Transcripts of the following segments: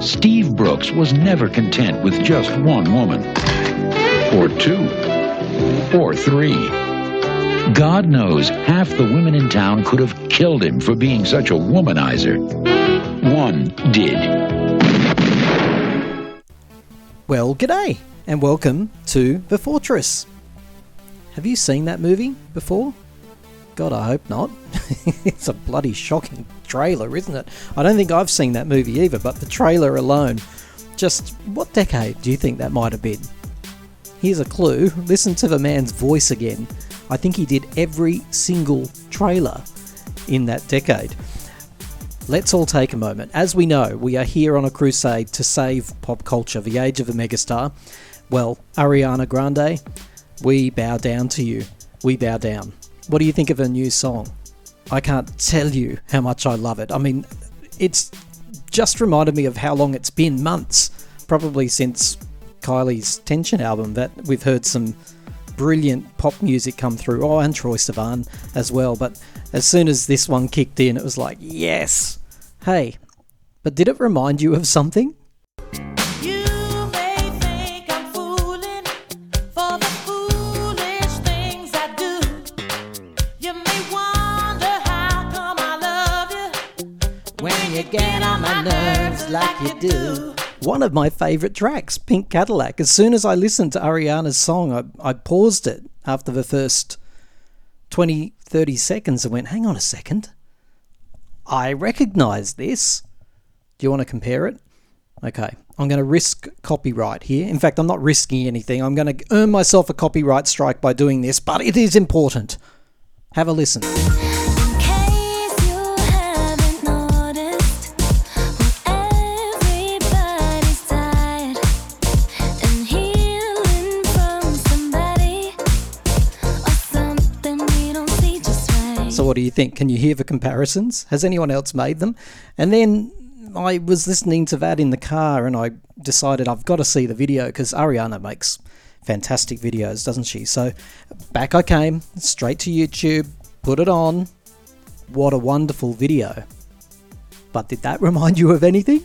Steve Brooks was never content with just one woman, or two, or three. God knows half the women in town could have killed him for being such a womanizer. One did. Well, g'day, and welcome to The Fortress. Have you seen that movie before? God, I hope not. it's a bloody shocking trailer, isn't it? I don't think I've seen that movie either, but the trailer alone. Just what decade do you think that might have been? Here's a clue listen to the man's voice again. I think he did every single trailer in that decade. Let's all take a moment. As we know, we are here on a crusade to save pop culture, the age of a megastar. Well, Ariana Grande, we bow down to you. We bow down. What do you think of her new song? I can't tell you how much I love it. I mean, it's just reminded me of how long it's been months, probably since Kylie's Tension album, that we've heard some brilliant pop music come through. Oh, and Troye Sivan as well. But as soon as this one kicked in, it was like, yes! Hey, but did it remind you of something? My nerves like you do. One of my favourite tracks, Pink Cadillac. As soon as I listened to Ariana's song, I, I paused it after the first 20, 30 seconds and went, hang on a second. I recognise this. Do you want to compare it? Okay, I'm going to risk copyright here. In fact, I'm not risking anything. I'm going to earn myself a copyright strike by doing this, but it is important. Have a listen. What do you think? Can you hear the comparisons? Has anyone else made them? And then I was listening to that in the car and I decided I've got to see the video because Ariana makes fantastic videos, doesn't she? So, back I came, straight to YouTube, put it on. What a wonderful video. But did that remind you of anything?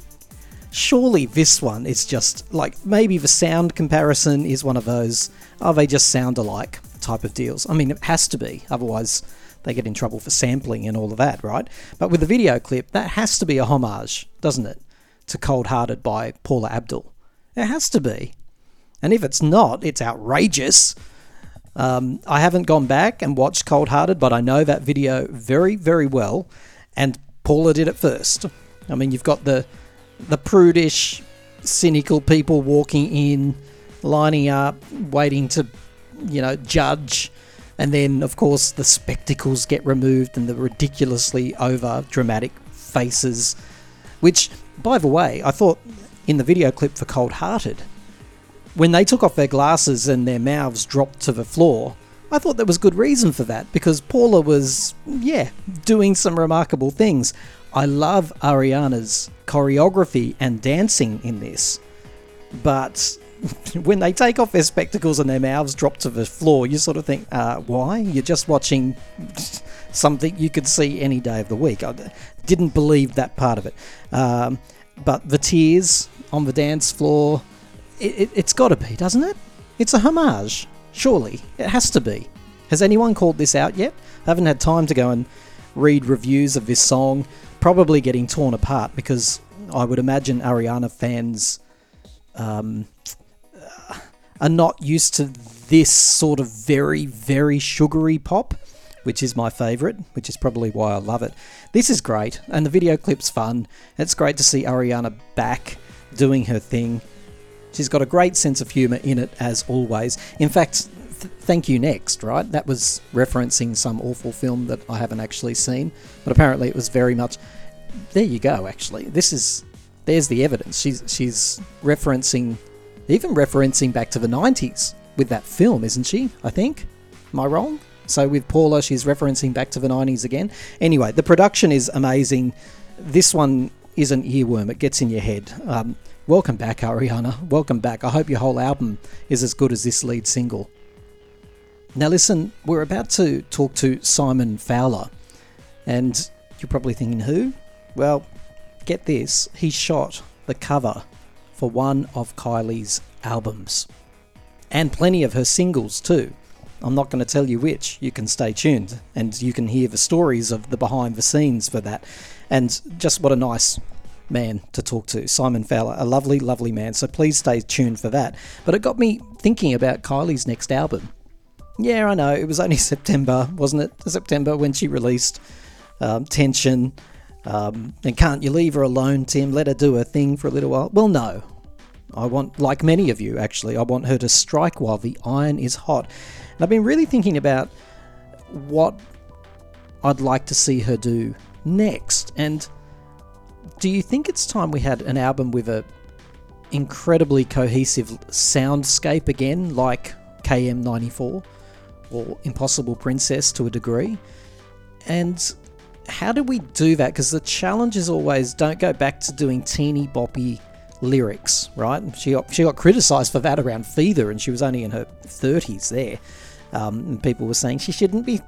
Surely this one is just like maybe the sound comparison is one of those, oh, they just sound alike type of deals. I mean, it has to be, otherwise they get in trouble for sampling and all of that, right? But with the video clip, that has to be a homage, doesn't it, to Cold Hearted by Paula Abdul? It has to be. And if it's not, it's outrageous. Um, I haven't gone back and watched Cold Hearted, but I know that video very, very well. And Paula did it first. I mean, you've got the the prudish, cynical people walking in, lining up, waiting to, you know, judge and then, of course, the spectacles get removed and the ridiculously over dramatic faces. Which, by the way, I thought in the video clip for Cold Hearted, when they took off their glasses and their mouths dropped to the floor, I thought there was good reason for that because Paula was, yeah, doing some remarkable things. I love Ariana's choreography and dancing in this, but when they take off their spectacles and their mouths drop to the floor, you sort of think, uh, why? You're just watching something you could see any day of the week. I didn't believe that part of it. Um, but the tears on the dance floor, it, it, it's got to be, doesn't it? It's a homage, surely. It has to be. Has anyone called this out yet? I haven't had time to go and read reviews of this song. Probably getting torn apart because I would imagine Ariana fans um, are not used to this sort of very, very sugary pop, which is my favourite, which is probably why I love it. This is great, and the video clip's fun. It's great to see Ariana back doing her thing. She's got a great sense of humour in it, as always. In fact, th- Thank You Next, right? That was referencing some awful film that I haven't actually seen, but apparently it was very much. There you go, actually. This is. There's the evidence. She's, she's referencing even referencing back to the 90s with that film, isn't she? I think. Am I wrong? So with Paula, she's referencing back to the 90s again. Anyway, the production is amazing. This one is an earworm, it gets in your head. Um, welcome back, Ariana. Welcome back. I hope your whole album is as good as this lead single. Now, listen, we're about to talk to Simon Fowler, and you're probably thinking, who? Well, get this, he shot the cover for one of Kylie's albums. And plenty of her singles too. I'm not going to tell you which. You can stay tuned and you can hear the stories of the behind the scenes for that. And just what a nice man to talk to, Simon Fowler, a lovely, lovely man. So please stay tuned for that. But it got me thinking about Kylie's next album. Yeah, I know, it was only September, wasn't it? September when she released um, Tension. Um, and can't you leave her alone, Tim? Let her do her thing for a little while. Well, no. I want, like many of you actually, I want her to strike while the iron is hot. And I've been really thinking about what I'd like to see her do next. And do you think it's time we had an album with a incredibly cohesive soundscape again, like KM94 or Impossible Princess to a degree? And how do we do that? Because the challenge is always don't go back to doing teeny boppy lyrics, right? She got she got criticised for that around Fever, and she was only in her thirties there. Um, and people were saying she shouldn't be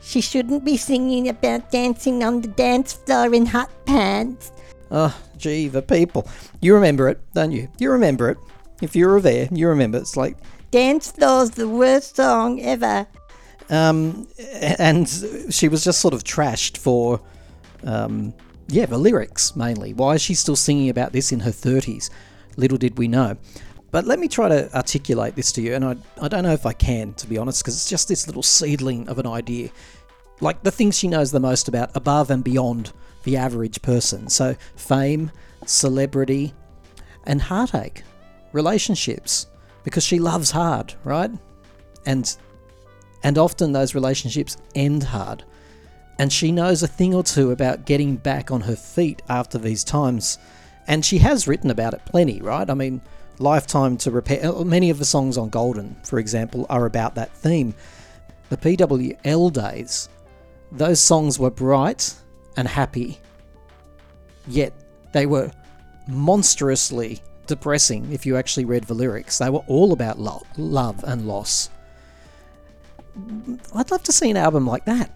she shouldn't be singing about dancing on the dance floor in hot pants. Oh, gee, the people. You remember it, don't you? You remember it. If you were there, you remember. It's like Dance floor's the worst song ever. Um, and she was just sort of trashed for, um, yeah, the lyrics mainly. Why is she still singing about this in her 30s? Little did we know. But let me try to articulate this to you, and I, I don't know if I can, to be honest, because it's just this little seedling of an idea. Like the things she knows the most about above and beyond the average person. So, fame, celebrity, and heartache, relationships, because she loves hard, right? And and often those relationships end hard. And she knows a thing or two about getting back on her feet after these times. And she has written about it plenty, right? I mean, Lifetime to Repair, uh, many of the songs on Golden, for example, are about that theme. The PWL days, those songs were bright and happy, yet they were monstrously depressing if you actually read the lyrics. They were all about lo- love and loss. I'd love to see an album like that.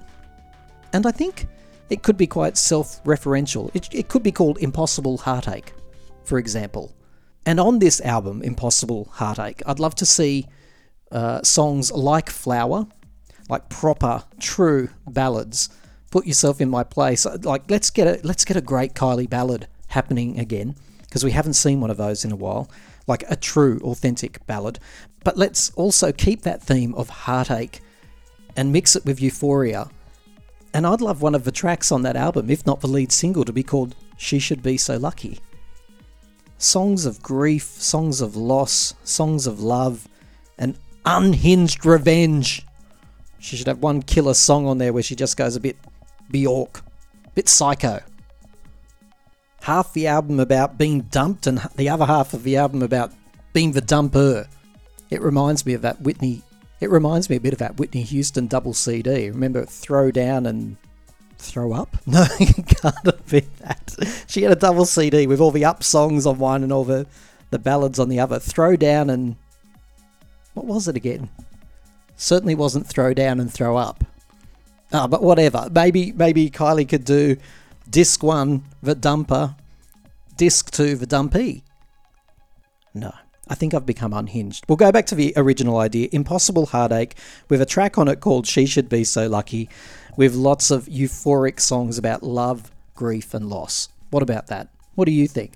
And I think it could be quite self referential. It, it could be called Impossible Heartache, for example. And on this album, Impossible Heartache, I'd love to see uh, songs like Flower, like proper, true ballads. Put yourself in my place. Like let's get a let's get a great Kylie ballad happening again because we haven't seen one of those in a while. Like a true, authentic ballad. But let's also keep that theme of heartache and mix it with euphoria. And I'd love one of the tracks on that album, if not the lead single, to be called She Should Be So Lucky. Songs of grief, songs of loss, songs of love, and unhinged revenge. She should have one killer song on there where she just goes a bit Bjork, a bit psycho. Half the album about being dumped, and the other half of the album about being the dumper. It reminds me of that Whitney it reminds me a bit of that Whitney Houston double CD. Remember Throw Down and Throw Up? No, it can't have been that. She had a double CD with all the up songs on one and all the, the ballads on the other. Throw Down and. What was it again? Certainly wasn't Throw Down and Throw Up. Ah, but whatever. Maybe maybe Kylie could do disc one, the dumper, disc two, the dumpy. No. I think I've become unhinged. We'll go back to the original idea Impossible Heartache, with a track on it called She Should Be So Lucky, with lots of euphoric songs about love, grief, and loss. What about that? What do you think?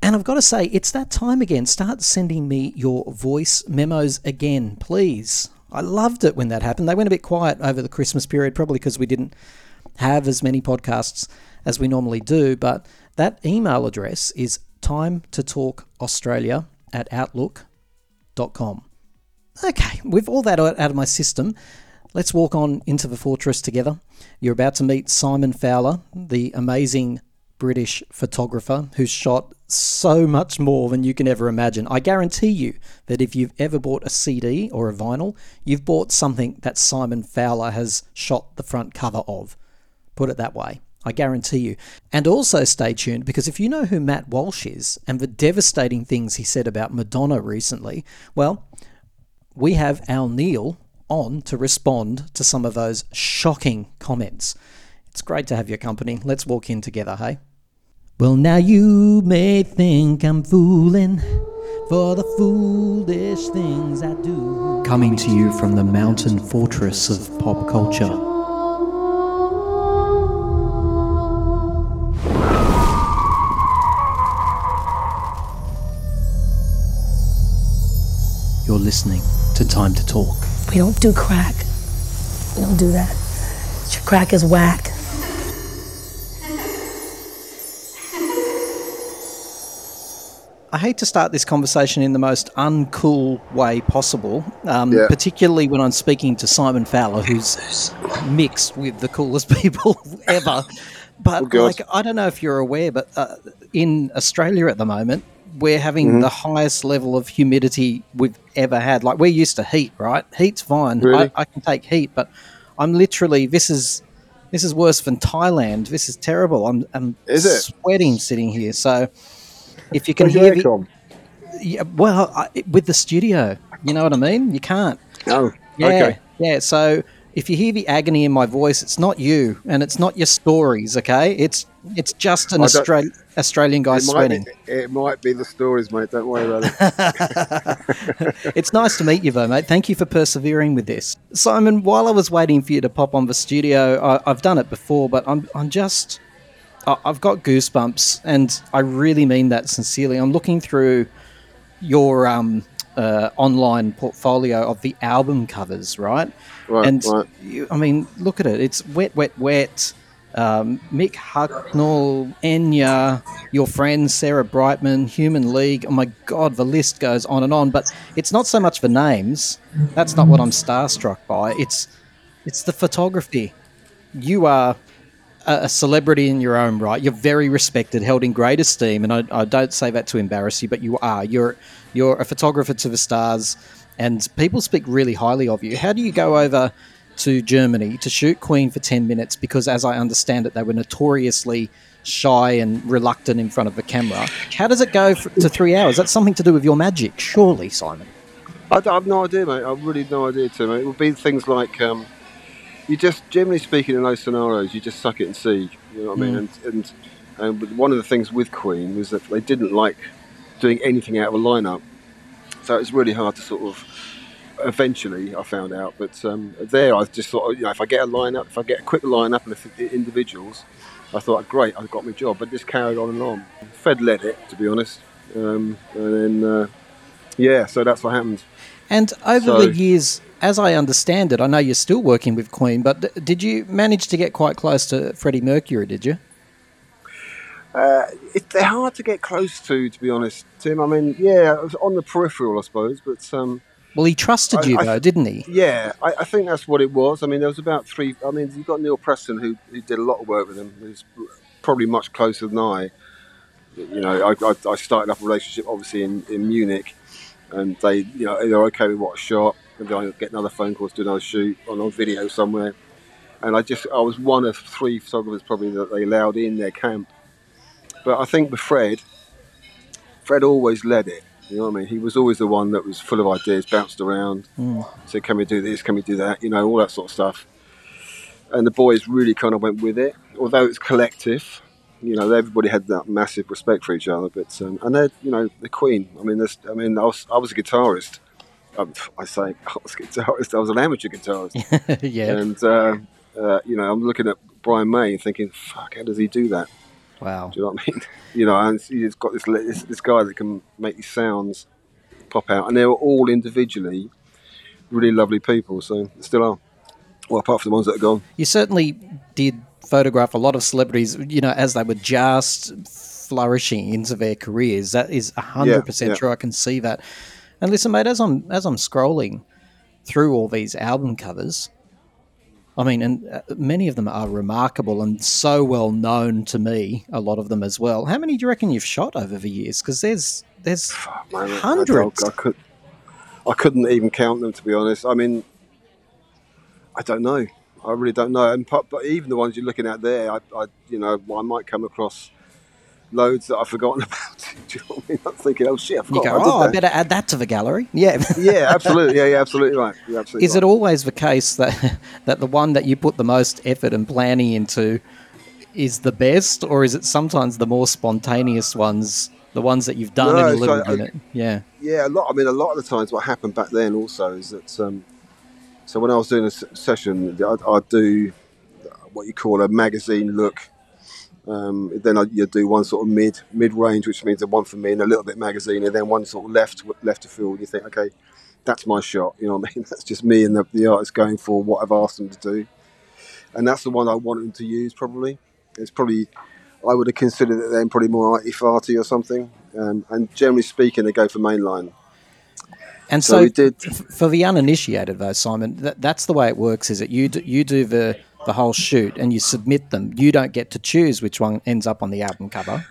And I've got to say, it's that time again. Start sending me your voice memos again, please. I loved it when that happened. They went a bit quiet over the Christmas period, probably because we didn't have as many podcasts as we normally do. But that email address is time to talk Australia at outlook.com. Okay, with all that out of my system, let's walk on into the fortress together. You're about to meet Simon Fowler, the amazing British photographer who's shot so much more than you can ever imagine. I guarantee you that if you've ever bought a CD or a vinyl, you've bought something that Simon Fowler has shot the front cover of. Put it that way. I guarantee you. And also stay tuned because if you know who Matt Walsh is and the devastating things he said about Madonna recently, well, we have Al Neil on to respond to some of those shocking comments. It's great to have your company. Let's walk in together, hey? Well, now you may think I'm fooling for the foolish things I do. Coming to you from the mountain fortress of pop culture. Listening to Time to Talk. We don't do crack. We don't do that. Your crack is whack. I hate to start this conversation in the most uncool way possible, um, Yeah. particularly when I'm speaking to Simon Fowler, who's mixed with the coolest people ever. But Oh, like, I don't know if you're aware, but uh, in Australia at the moment, we're having Mm-hmm. the highest level of humidity we've ever had. Like we're used to heat, right? Heat's fine. Really? I, I can take heat, but I'm literally this is this is worse than Thailand. This is terrible. I'm, I'm sweating sitting here. So if you can Where's hear the, yeah, well, I, with the studio, you know what I mean. You can't. Oh, Yeah, okay. yeah. So if you hear the agony in my voice, it's not you, and it's not your stories. Okay, it's it's just an Austra- Australian guy It might, sweating. be, it might be the stories, mate. Don't worry about it. It's nice to meet you, though, mate. Thank you for persevering with this, Simon. While I was waiting for you to pop on the studio, I, I've done it before, but I'm I'm just I- I've got goosebumps, and I really mean that sincerely. I'm looking through your um, uh, online portfolio of the album covers, right? Right, and right. You, I mean, look at it. It's wet, wet, wet. Um, Mick Hucknall, Enya, your friend Sarah Brightman, Human League. Oh my God, the list goes on and on. But it's not so much the names. That's not what I'm starstruck by. It's it's the photography. You are a celebrity in your own right. You're very respected, held in great esteem, and I, I don't say that to embarrass you, but you are. You're you're a photographer to the stars, and people speak really highly of you. How do you go over to Germany to shoot Queen for ten minutes? Because as I understand it, they were notoriously shy and reluctant in front of the camera. How does it go for, to three hours? That's something to do with your magic, surely, Simon. I have no idea, mate. I've really no idea, Tim. It would be things like um, you just, generally speaking, in those scenarios, you just suck it and see. You know what I mean? And, and and one of the things with Queen was that they didn't like doing anything out of a lineup, so it's really hard to sort of. Eventually, I found out, but um, there I just thought, you know, if I get a lineup, if I get a quick lineup and if individuals, I thought, great, I've got my job. But just carried on and on. Fred led it, to be honest, um, and then uh, yeah, so that's what happened. And over So- the years, as I understand it, I know you're still working with Queen, but d- did you manage to get quite close to Freddie Mercury? Did you? Uh, it, they're hard to get close to, to be honest, Tim. I mean, yeah, it was on the peripheral, I suppose, but um, Well, he trusted I- you I- though, didn't he? yeah, I, I think that's what it was. I mean, there was about three. I mean, you've got Neil Preston, who, who did a lot of work with him, who's probably much closer than I. You know, I, I, I started up a relationship, obviously, in, in Munich, and they, you know, they're okay with what a shot, and then I get another phone call to do another shoot on a video somewhere. And I just, I was one of three photographers probably that they allowed in their camp. But I think with Fred, Fred always led it. You know what I mean? He was always the one that was full of ideas, bounced around, said, "Can we do this? Can we do that?" You know, all that sort of stuff. And the boys really kind of went with it, although it's collective. You know, everybody had that massive respect for each other. But um, and they're, you know, the Queen. I mean, I mean, I was, I was a guitarist. Um, I say I was a guitarist. I was an amateur guitarist. yeah. And uh, uh, you know, I'm looking at Brian May and thinking, "Fuck, how does he do that?" Wow. Do you know what I mean? You know, and he's got this this, this guy that can make these sounds pop out, and they were all individually really lovely people. So still are. Well, apart from the ones that are gone. You certainly did photograph a lot of celebrities, you know, as they were just flourishing into their careers. That is hundred Yeah, percent yeah. true. I can see that. And listen, mate, as I'm as I'm scrolling through all these album covers, I mean, and uh, many of them are remarkable and so well known to me. A lot of them as well. How many do you reckon you've shot over the years? Because there's there's Man, Hundreds. I, I, could, I couldn't even count them to be honest. I mean, I don't know. I really don't know. And but, but even the ones you're looking at there, I, I you know, I might come across loads that I've forgotten about. Do you know what I mean? I'm thinking, oh shit, I you forgot. go, I oh, I better add that to the gallery. Yeah. yeah, absolutely. Yeah, yeah, absolutely right. You're absolutely Is right. it always the case that that the one that you put the most effort and planning into is the best, or is it sometimes the more spontaneous ones, the ones that you've done No, in a so little I- unit? Yeah. Yeah, a lot. I mean, a lot of the times, what happened back then also is that. Um, so when I was doing a session, I'd, I'd do what you call a magazine look. Um, then I, you'd do one sort of mid mid range, which means a one for me and a little bit magazine, and then one sort of left left to field. You think, okay, that's my shot. You know what I mean? That's just me and the, the artist going for what I've asked them to do, and that's the one I want them to use. Probably, it's probably I would have considered it then probably more arty farty or something. Um, and generally speaking, they go for mainline. And So so, we did- for the uninitiated, though, Simon, that, that's the way it works. Is it you? Do, you do the the whole shoot and you submit them. You don't get to choose which one ends up on the album cover.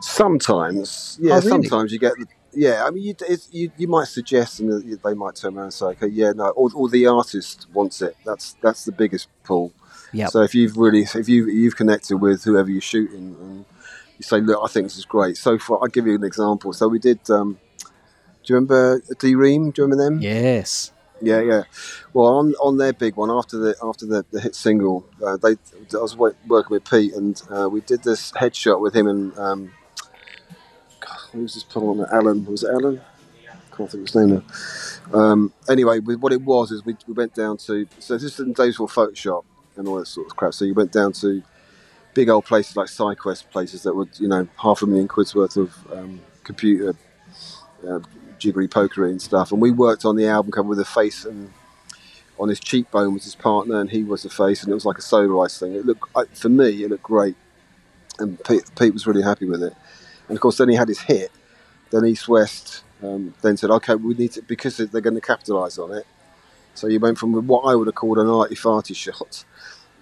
Sometimes, yeah, Oh, really? sometimes you get, the, yeah. I mean, you, it's, you you might suggest, and they might turn around and say, okay, yeah, no, or, or the artist wants it. That's that's the biggest pull. Yeah. So if you've really, if you you've connected with whoever you're shooting, and you say, look, I think this is great. So far, I'll give you an example. So we did. Um, do you remember D:Ream? Do you remember them? Yes. Yeah, yeah. Well, on on their big one after the after the, the hit single, uh, they I was working with Pete, and uh, we did this headshot with him and um, God, who was this partner? Alan was it Alan? Can't think of his name now. Um, anyway, with, what it was is we, we went down to so this is in days for Photoshop and all that sort of crap. So you went down to big old places like Scitex places that would you know half a million quid's worth of um, computer uh, jiggery pokery and stuff. And we worked on the album cover with a face and on his cheekbone was his partner, and he was the face, and it was like a solarized thing. It looked for me, it looked great, and Pete, Pete was really happy with it. And of course, then he had his hit. Then East West um, then said, "Okay, we need to because they're going to capitalise on it." So you went from what I would have called an arty farty shot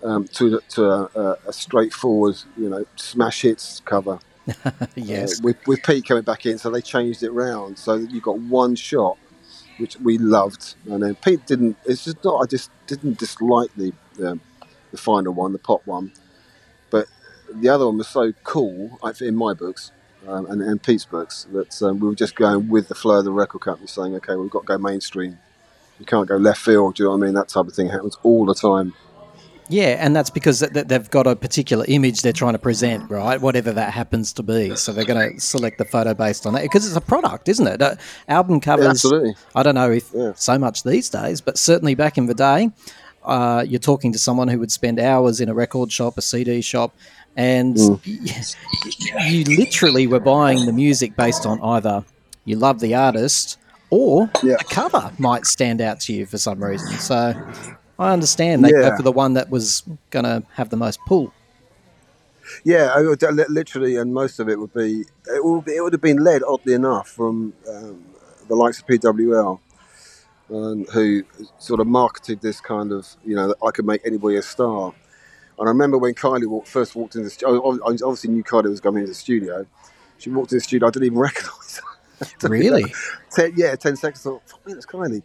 um, to to a, a, a straightforward, you know, smash hits cover yes. uh, with, with Pete coming back in, so they changed it round so that you got one shot, which we loved. And then Pete didn't. It's just not. I just didn't dislike the the, the final one, the pop one, but the other one was so cool in my books. Um, and, and Pete's books that um, we were just going with the flow of the record company, saying, "Okay, we've got to go mainstream. You can't go left field." Do you know what I mean? That type of thing happens all the time. Yeah, and that's because th- th- they've got a particular image they're trying to present, right? Whatever that happens to be. So they're going to select the photo based on that because it's a product, isn't it? Uh, album covers. absolutely. I don't know if Yeah. so much these days, but certainly back in the day, uh, you're talking to someone who would spend hours in a record shop, a CD shop, and y- you literally were buying the music based on either you love the artist or Yeah. the cover might stand out to you for some reason. So I understand they go for the one that was going to have the most pull. Yeah, would, literally, and most of it would be it would, it would have been led, oddly enough, from um, the likes of PWL, um, who sort of marketed this kind of you know that I could make anybody a star. And I remember when Kylie walked, first walked into the studio. I obviously knew Kylie was coming into the studio. She walked into the studio. I didn't even recognise her. Really? ten, yeah, ten seconds. I thought, fuck me, that's Kylie.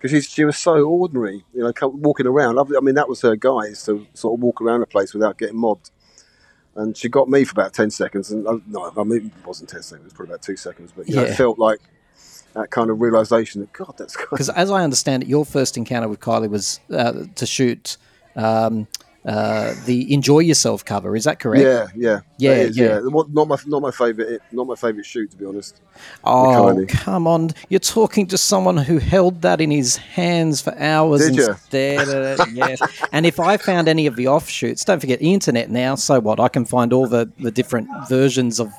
Because she was so ordinary, you know, walking around. I I mean, that was her guise to sort of walk around the place without getting mobbed. And she got me for about 10 seconds. And uh, no, I mean, it wasn't 10 seconds, it was probably about two seconds. But you know, it felt like that kind of realization that, God, that's. Because as I understand it, your first encounter with Kylie was uh, to shoot um, uh, the "Enjoy Yourself" cover. Is that correct? Yeah, yeah, Yeah, is, yeah. Well, Not my, not my favorite, not my favorite shoot, to be honest. Oh, come on! You're talking to someone who held that in his hands for hours Did and ya? stared at it. Yes. and if I found any of the offshoots, don't forget the internet now. So what? I can find all the the different versions of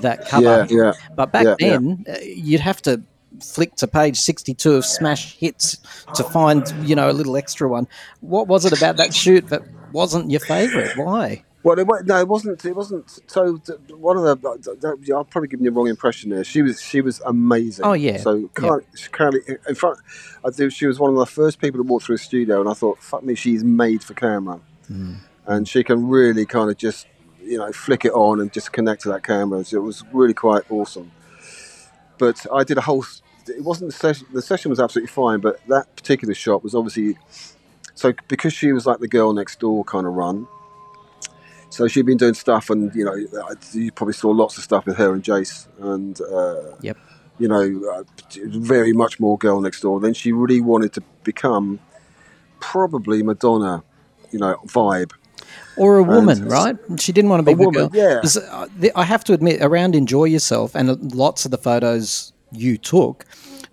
that cover. Yeah, yeah. But back Yeah, yeah. then, uh, you'd have to flick to page 62 of smash hits to find you know a little extra one what was it about that shoot that wasn't your favorite why Well, it, no, it wasn't. It wasn't. So one of the, th- th- I'll probably giving you the wrong impression there. She was, she was amazing. Oh, yeah. So Kylie, Kylie in front, I do. She was one of the first people to walk through a studio, and I thought, fuck me, she's made for camera, mm. and she can really kind of just, you know, flick it on and just connect to that camera. So it was really quite awesome. But I did a whole. It wasn't the session. The session was absolutely fine, but that particular shot was obviously. So because she was like the girl next door kind of run, so she'd been doing stuff, and you know, you probably saw lots of stuff with her and Jace, and uh, Yep. you know, uh, very much more girl next door. Then she really wanted to become probably Madonna, you know, vibe. or a woman, And- right? She didn't want to be A woman, girl. yeah. uh, I have to admit, around Enjoy Yourself and lots of the photos you took,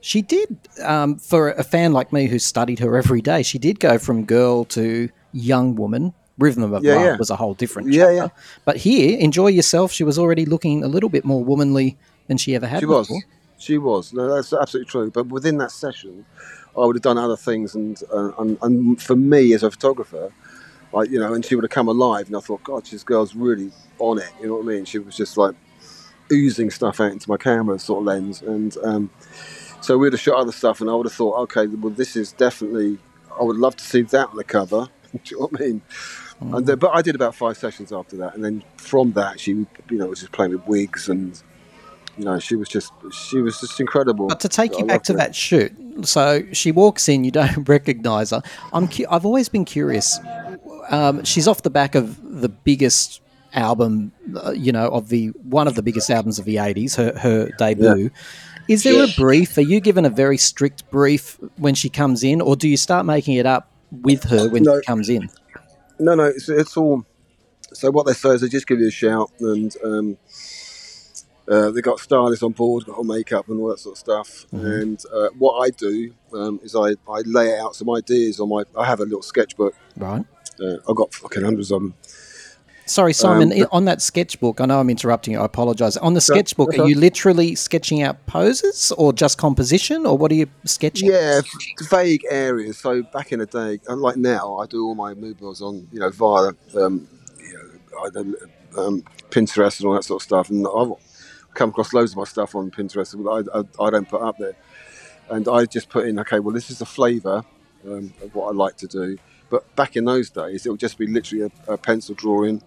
she did, um, for a fan like me who studied her every day, she did go from girl to young woman. Rhythm of Yeah, Love yeah. was a whole different Yeah, chapter. yeah. But here, Enjoy Yourself, she was already looking a little bit more womanly than she ever had She was. before. She was. No, that's absolutely true. But within that session, I would have done other things, and uh, and, and for me as a photographer, like you know, and she would have come alive, and I thought, God, this girl's really on it. You know what I mean? She was just like oozing stuff out into my camera sort of lens, and um, so we'd have shot other stuff, and I would have thought, okay, well, this is definitely. I would love to see that on the cover. Do you know what I mean? And then, but I did about five sessions after that, and then from that, she, you know, was just playing with wigs and you know, she was just she was just incredible. But to take I you back to that shoot, so she walks in, you don't recognise her. I'm cu- I've always been curious. Um, she's off the back of the biggest album, uh, you know, of the one of the biggest albums of the '80s, her her debut. Is there a brief? Are you given a very strict brief when she comes in, or do you start making it up with her when No. she comes in? No, no, it's, it's all. So what they say is they just give you a shout, and um, uh, they got stylists on board, got all makeup and all that sort of stuff. And uh, what I do um, is I, I lay out some ideas on my. I have a little sketchbook. Right. Uh, I've got fucking hundreds of them. Sorry, Simon. Um, on that sketchbook, I know I'm interrupting you. I apologise. On the sketchbook, are you literally sketching out poses, or just composition, or what are you sketching? Yeah, vague areas. So back in the day, unlike now, I do all my mood boards on you know via um, you know, um, Pinterest and all that sort of stuff. And I've come across loads of my stuff on Pinterest that I, I, I don't put up there. And I just put in, okay, well, this is the flavour um, of what I like to do. But back in those days, it would just be literally a, a pencil drawing.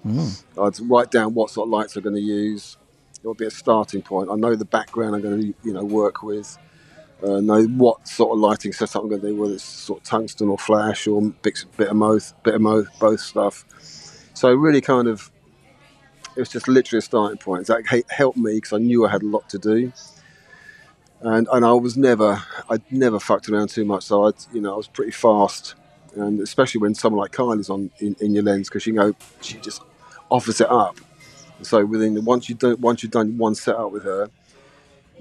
I'd write down what sort of lights I'm going to use. It would be a starting point. I know the background I'm going to, you know, work with uh, know what sort of lighting setup I'm going to do, whether it's sort of tungsten or flash or bit, bit of both, bit of both, both stuff. So really, kind of, it was just literally a starting point. That he- helped me because I knew I had a lot to do, and and I was never, I never fucked around too much. So I, you know, I was pretty fast, and especially when someone like Kylie's on in, in your lens because you know she just offers it up. So within the, once you do once you've done one setup with her,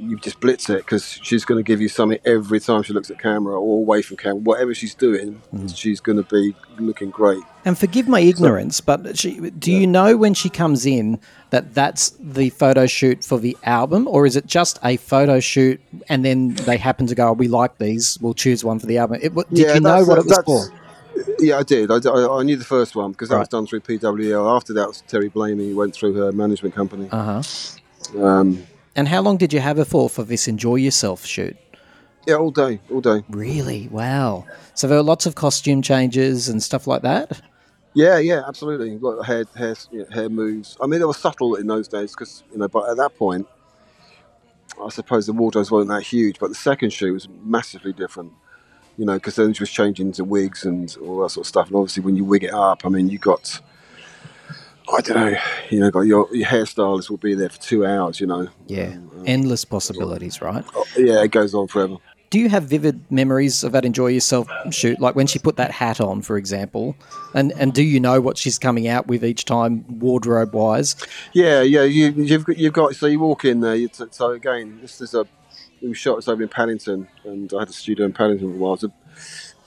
you just blitz it because she's going to give you something every time she looks at camera or away from camera. Whatever she's doing, mm-hmm. she's going to be looking great. And forgive my ignorance, but she, do you know when she comes in that that's the photo shoot for the album, or is it just a photo shoot and then they happen to go, oh, "We like these, we'll choose one for the album"? It, did you know what it was for? Yeah, I did. I, I, I knew the first one because that was done through PWL. After that was Terry Blamey, went through her management company. Uh huh. Um, And how long did you have her for for this Enjoy Yourself shoot? yeah, all day, all day. Really? Wow. So there were lots of costume changes and stuff like that. Yeah, yeah, absolutely. Got hair, hair, you know, hair moves. I mean, they were subtle in those days because you know, but at that point, I suppose the wardrobes weren't that huge. But the second shoot was massively different. You know, because then she was changing to wigs and all that sort of stuff. And obviously, when you wig it up, I mean, you got. I don't know. You know, got your, your hairstylist will be there for two hours. You know, Yeah. Um, um, Endless possibilities, right? Oh, yeah, it goes on forever. Do you have vivid memories of that Enjoy Yourself shoot? Like when she put that hat on, for example? And and do you know what she's coming out with each time, wardrobe wise? Yeah, yeah. You, you've got, you've got. So you walk in there. You t- so again, this is a. We shot this over in Paddington, and I had a studio in Paddington for a while. It's a-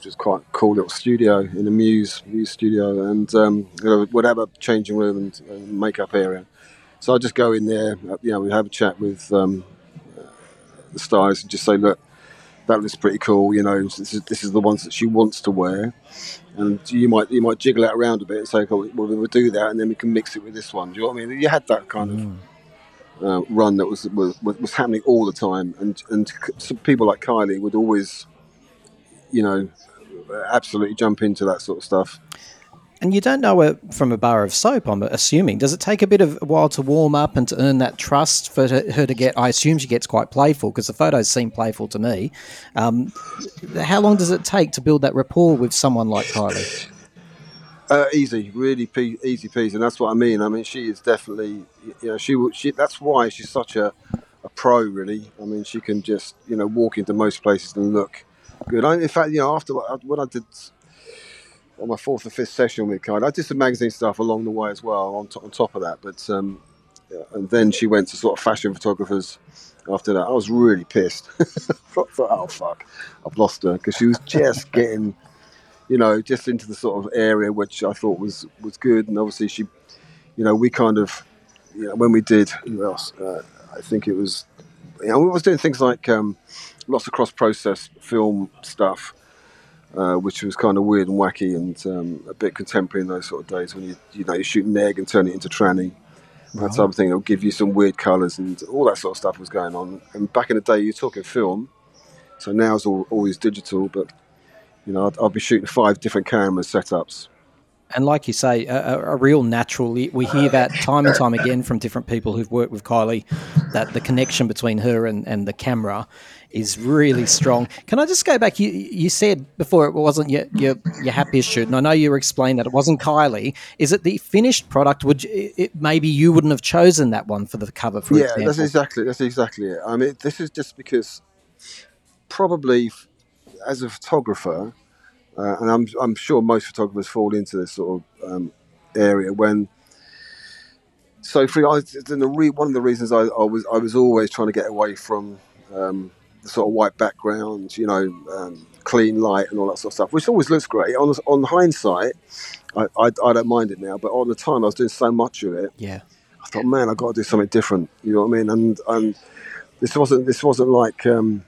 which quite a cool little studio in the Muse Muse studio, and um, would have a changing room and, and makeup area. So I just go in there. uh, You know, we have a chat with um, uh, the stars and just say, look, that looks pretty cool. You know, this is this is the ones that she wants to wear, and you might you might jiggle it around a bit and say, well, we'll do that, and then we can mix it with this one. Do you know what I mean? You had that kind of uh, run that was, was was happening all the time, and and people like Kylie would always, you know, absolutely jump into that sort of stuff. And you don't know her from a bar of soap, I'm assuming. Does it take a bit of a while to warm up and to earn that trust for her to get? I assume she gets quite playful because the photos seem playful to me. Um, how long does it take to build that rapport with someone like Kylie? Uh, easy, really pe- easy peasy, and that's what I mean. I mean, she is definitely, you know, she she. That's why she's such a, a pro, really. I mean, she can just, you know, walk into most places and look good. I, in fact, you know, after when I did on my fourth or fifth session with Kylie. I did some magazine stuff along the way as well on, on top of that. But um, yeah, and then she went to sort of fashion photographers after that. I was really pissed. I thought, oh fuck, I've lost her because she was just getting, you know, just into the sort of area which I thought was was good. And obviously she, you know, we kind of, you know, when we did, who else? Uh, I think it was, you know, we was doing things like um, lots of cross process film stuff. Uh, which was kind of weird and wacky and um, a bit contemporary in those sort of days when you you know you shoot an egg and turn it into tranny that type of thing. It'll give you some weird colours and all that sort of stuff was going on. And back in the day, you're talking film, so now it's all always digital. But you know, I'd, I'd be shooting five different camera setups. And like you say, a, a- real natural. We hear that time and time again from different people who've worked with Kylie, that the connection between her and, and the camera is really strong. Can I just go back? You you said before it wasn't your your, your happiest shoot, and I know you were explaining that it wasn't Kylie. Is it the finished product? Would you, it, maybe you wouldn't have chosen that one for the cover, for yeah, example? that's exactly that's exactly it. I mean, this is just because probably as a photographer, uh, and I'm I'm sure most photographers fall into this sort of um, area when. So for I, re, one of the reasons I, I was I was always trying to get away from um, the sort of white background, you know, um, clean light and all that sort of stuff, which always looks great. On on hindsight, I, I, I don't mind it now, but on the time I was doing so much of it, yeah. I thought, man, I've got to do something different. You know what I mean? And and this wasn't this wasn't like um,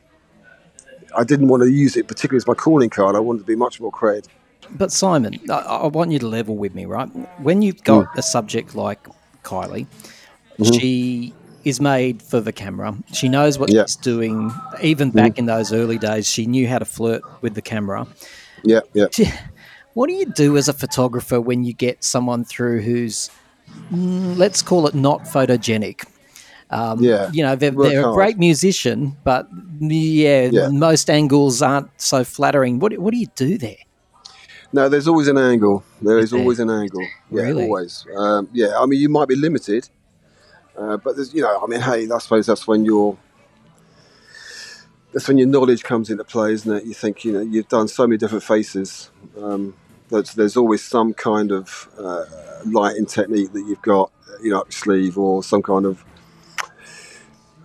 I didn't want to use it particularly as my calling card. I wanted to be much more creative. But Simon, I, I want you to level with me, right? When you've got mm. a subject like Kylie, mm-hmm. she is made for the camera. She knows what Yeah. she's doing. Even back mm-hmm. in those early days, she knew how to flirt with the camera. Yeah, yeah. What do you do as a photographer when you get someone through who's, mm, let's call it, not photogenic? Um, Yeah, you know, they're, they're a great musician, but yeah, Yeah. most angles aren't so flattering. What, what do you do there? No, there's always an angle. There is there? always an angle. Yeah, Really? always. Um, yeah, I mean, you might be limited, uh, but there's, you know, I mean, hey, I suppose that's when your that's when your knowledge comes into play, isn't it? You think, you know, you've done so many different faces. Um, that there's always some kind of uh, lighting technique that you've got, you know, up your sleeve, or some kind of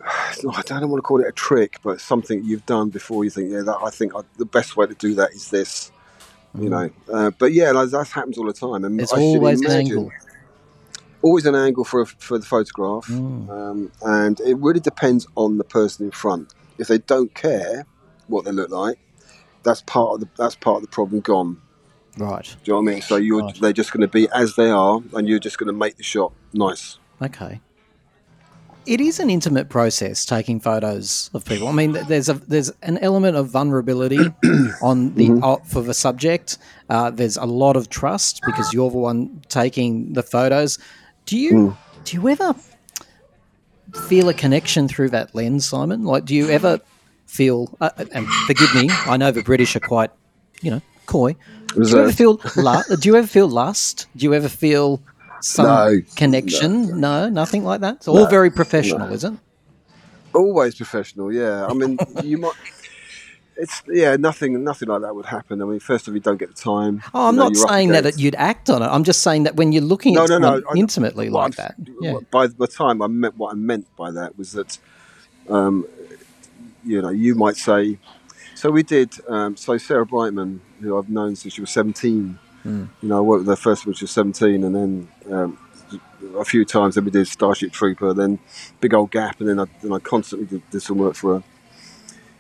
I don't want to call it a trick, but something you've done before. You think, yeah, that I think I, the best way to do that is this, you know. Uh, but yeah, that, that happens all the time, and There's I should always an angle. Always an angle for a, for the photograph, Mm. um, and it really depends on the person in front. If they don't care what they look like, that's part of the that's part of the problem gone. Right. Do you know what I mean? So you're Right. they're just going to be as they are, and you're just going to make the shot nice. Okay. It is an intimate process taking photos of people. I mean, there's a there's an element of vulnerability on the uh, for the subject. Uh, there's a lot of trust because you're the one taking the photos. Do you do you ever feel a connection through that lens, Simon? Like, do you ever feel? Uh, uh, and forgive me, I know the British are quite, you know, coy. Do you ever feel? do you ever feel lust? Do you ever feel some No. connection? No, nothing like that. It's all very professional, is it? Always professional, yeah. I mean, you might. It's yeah, nothing, nothing like that would happen. I mean, first of all, you don't get the time. Oh, I'm you know, not saying that it, you'd act on it. I'm just saying that when you're looking No, at no, no, I- intimately What like that, yeah. By the time I meant what I meant by that was that, um, you know, you might say. So we did. Um, so Sarah Brightman, who I've known since she was 17. Hmm. You know, I worked with her first when she was 17, and then um, a few times. Then we did Starship Trooper, then Big Old Gap, and then I, then I constantly did, did some work for her.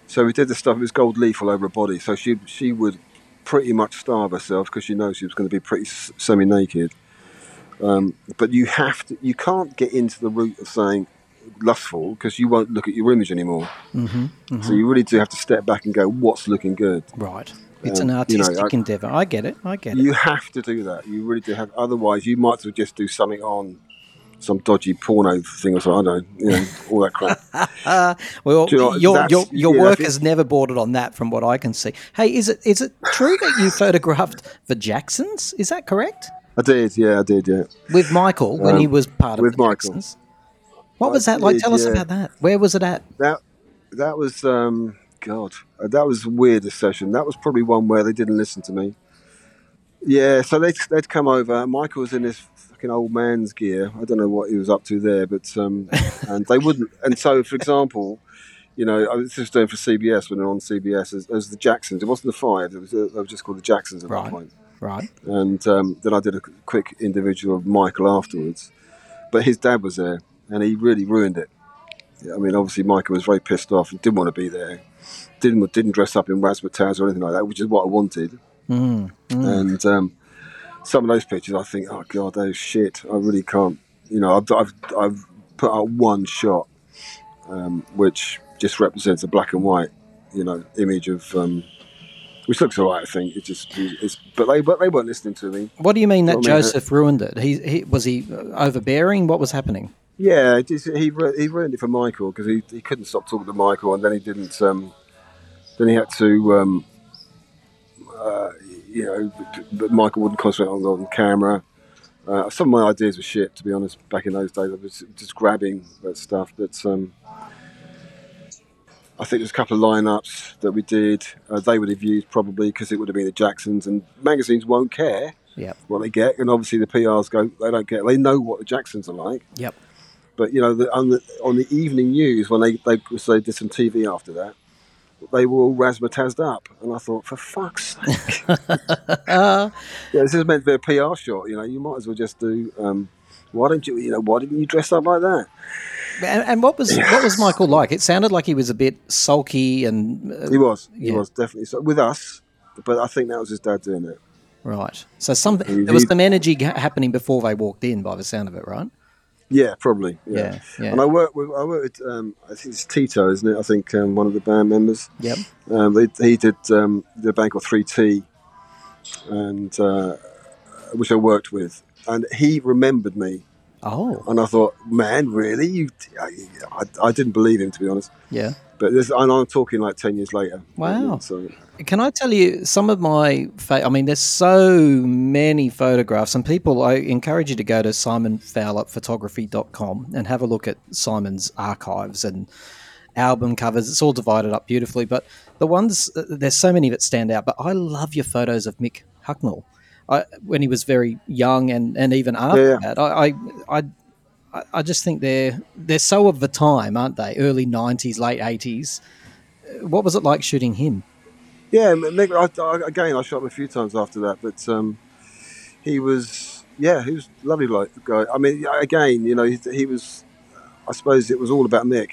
So we did the stuff. It was gold leaf all over her body. So she she would pretty much starve herself because she knows she was going to be pretty s- semi-naked. Um, but you have to. You can't get into the route of saying lustful because you won't look at your image anymore. Mm-hmm, So you really do have to step back and go, what's looking good? Right. It's Um, an you know, artistic I- endeavor. I get it. I get it. You have to do that. You really do have. Otherwise, you might as well just do something on some dodgy porno thing or something. I don't know, you know, all that crap. Uh, well, you know, your your, your yeah, work has never bordered on that, from what I can see. Hey, is it is it true that you photographed the Jacksons? Is that correct? I did, yeah, I did, yeah. With Michael when Um, he was part of with the Michael. Jacksons. What was that like? did, Tell us yeah. about that. Where was it at? That that was um, God. uh, That was the weirdest session. That was probably one where they didn't listen to me. Yeah, so they'd, they'd come over. Michael was in his fucking old man's gear. I don't know what he was up to there, but um, and they wouldn't. And so, for example, you know, I was just doing for CBS when they're on CBS as, as the Jacksons. It wasn't the Five; it was, uh, they were just called the Jacksons at Right. that point. Right. And um, then I did a quick individual of Michael afterwards. But his dad was there, and he really ruined it. I mean, obviously Michael was very pissed off and didn't want to be there. Didn't didn't dress up in razzmatazz or anything like that, which is what I wanted. Mm. And um, some of those pictures, I think, oh god, those shit. I really can't. You know, I've I've, I've put out one shot, um, which just represents a black and white, you know, image of. Um, which looks alright, I think. It just, it's, but they, but they weren't listening to me. What do you mean that I mean, Joseph ruined it? He, he was he uh, overbearing? What was happening? Yeah, he he ruined it for Michael because he, he couldn't stop talking to Michael, and then he didn't. Um, then he had to, um, uh, you know, but- Michael wouldn't concentrate on, on camera. Uh, some of my ideas were shit, to be honest. Back in those days, I was just grabbing that stuff. But um, I think there's a couple of lineups that we did. Uh, they would have used probably because it would have been the Jacksons, and magazines won't care Yep. what they get, and obviously the PRs go, they don't get. They know what the Jacksons are like. Yep. But you know, the, on the on the evening news when they they so they did some TV after that, they were all razzmatazzed up, and I thought, for fuck's sake, yeah, this is meant to be a PR shot. You know, you might as well just do. Um, why don't you? You know, why didn't you dress up like that? And, and what was what was Michael like? It sounded like he was a bit sulky and uh, He was, he Yeah. was definitely so with us. But I think that was his dad doing it. right. So some He- there was some energy happening before they walked in, by the sound of it, right? Yeah, probably. Yeah. Yeah, yeah. And I work with I work with um, I think it's Tito, isn't it? I think um, one of the band members. Yep. Um, they, he did um, the band called Three T, and uh, which I worked with, and he remembered me, Oh, and I thought, man, really? You? I, I, I didn't believe him to be honest, yeah. but this, and I'm talking like ten years later. Wow. So Can I tell you some of my? Fa- I mean, there's so many photographs, and people. I encourage you to go to simonfowlerphotography.com and have a look at Simon's archives and album covers. It's all divided up beautifully, but the ones uh, there's so many that stand out. But I love your photos of Mick Hucknall. I, when he was very young, and, and even after Yeah. that, I, I, I I- just think they're they're so of the time, aren't they? Early '90s, late '80s. What was it like shooting him? yeah, Mick, I, I, again, I shot him a few times after that, but um, he was yeah, he was a lovely like guy. I mean, again, you know, he, he was. I suppose it was all about Mick.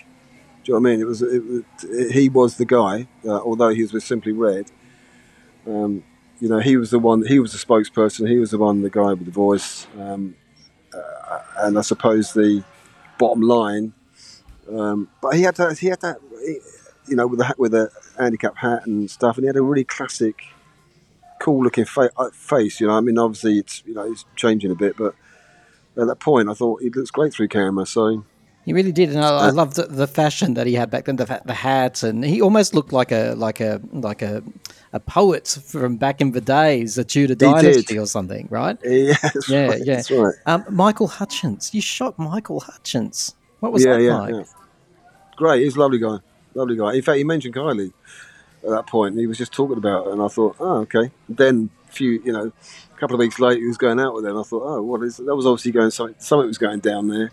Do you know what I mean? It was, it, was- he was the guy, uh, although he was with Simply Red. Um, you know, he was the one. He was the spokesperson. He was the one, the guy with the voice. Um, uh, and I suppose the bottom line. Um, but he had that. He had that. You know, with a with a handicap hat and stuff, and he had a really classic, cool-looking fa- uh, face. You know, I mean, obviously it's you know it's changing a bit, but at that point, I thought he looks great through camera. So He really did, and I, I love the, the fashion that he had back then. The, the hats, and he almost looked like a like a like a a poet from back in the days, a Tudor dynasty or something, right? yeah, that's Yeah, right, yeah. that's right. Um, Michael Hutchence, you shot Michael Hutchence. What was yeah, that yeah, like? yeah. Great. He's a lovely guy. Lovely guy. In fact, he mentioned Kylie at that point, he was just talking about it, and I thought, oh, okay. Then, a few, you know, a couple of weeks later, he was going out with her, and I thought, oh, what is that? Was obviously going something. Something was going down there.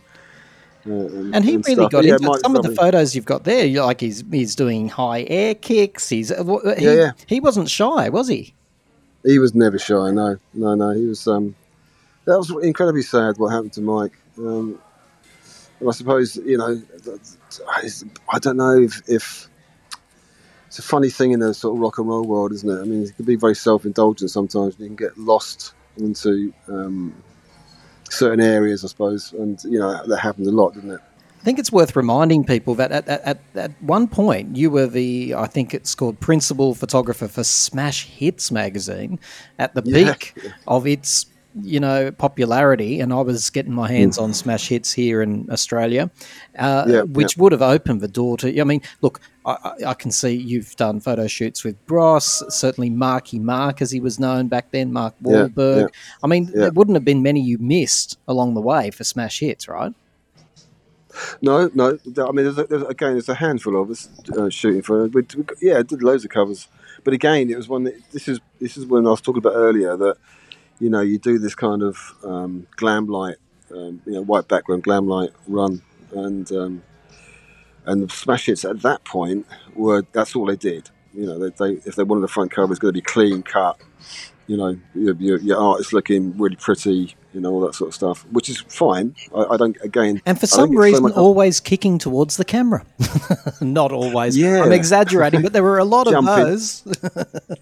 Uh, And he really stuff. got yeah, into Mike's some of the photos you've got there. Like he's he's doing high air kicks. He's uh, he, Yeah, yeah. he wasn't shy, was he? He was never shy. No, no, no. He was. Um, that was incredibly sad. What happened to Mike? Um, and I suppose you know. I don't know if, if it's a funny thing in the sort of rock and roll world, isn't it? I mean, it can be very self-indulgent sometimes. You can get lost into um, certain areas, I suppose, and you know that happened a lot, didn't it? I think it's worth reminding people that at, at, at, one point you were the, I think it's called principal photographer for Smash Hits magazine at the Yeah. peak of its, you know, popularity. And I was getting my hands on Smash Hits here in Australia, uh, Yeah, which would have opened the door to, I mean, look, I, I- can see you've done photo shoots with Bros, certainly Marky Mark, as he was known back then, Mark Yeah, Wahlberg. yeah. I mean, Yeah. there wouldn't have been many you missed along the way for Smash Hits, right? No, no. I mean, there's, a, there's again, there's a handful of us uh, shooting for. We, we, yeah, I did loads of covers, but again, it was one. That, this is this is when I was talking about earlier that you know, you do this kind of um, glam light, um, you know, white background glam light run, and um, and the smash hits at that point were that's all they did. You know, they, they if they wanted the front cover, it's going to be clean cut. You know, your, your, your art is looking really pretty. You know, all that sort of stuff, which is fine. I, I don't again. And for some so reason, much- always kicking towards the camera. Not always. Yeah. I'm exaggerating, but there were a lot of those.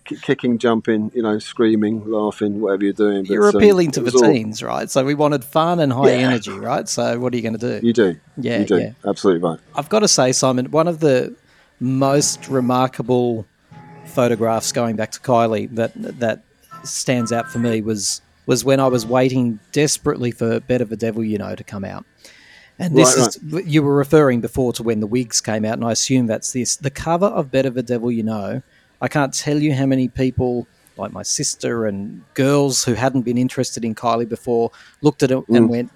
ki- kicking, jumping, you know, screaming, laughing, whatever you're doing. But, You're um, appealing to the all- teens, right? So we wanted fun and high Yeah. energy, right? So what are you going to do? You do. Yeah, you do. yeah. Absolutely right. I've got to say, Simon, one of the most remarkable photographs going back to Kylie that that stands out for me was was when I was waiting desperately for Better the Devil You Know to come out. And this Right, is you were referring before to when the wigs came out, and I assume that's this. The cover of Better the Devil You Know. I can't tell you how many people, like my sister and girls who hadn't been interested in Kylie before, looked at it Mm. and went,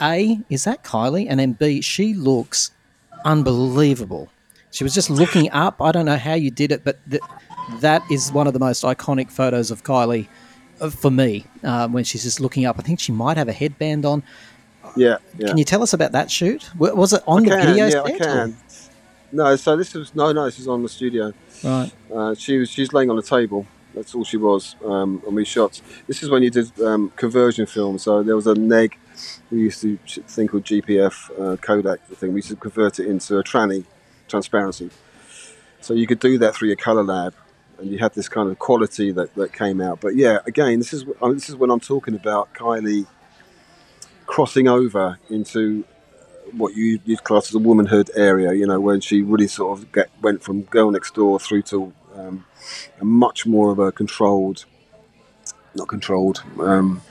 A, is that Kylie? And then B, she looks unbelievable. She was just looking up. I don't know how you did it, but th- that is one of the most iconic photos of Kylie uh, for me um, when she's just looking up. I think she might have a headband on. Yeah. Yeah. Can you tell us about that shoot? Was it on I the can, video yeah, set? I or- can. No, so this was no, no. This is on the studio. Right. Uh, she was she's laying on a table. That's all she was. Um, and we shot. This is when you did um, conversion film. So there was a neg. We used to think called GPF uh, Kodak thing. We used to convert it into a tranny transparency. So you could do that through your color lab, and you had this kind of quality that, that came out. But yeah, again, this is uh, this is when I'm talking about Kylie crossing over into what you you'd class as a womanhood area. You know, when she really sort of get, went from girl next door through to um, a much more of a controlled, not controlled. Um,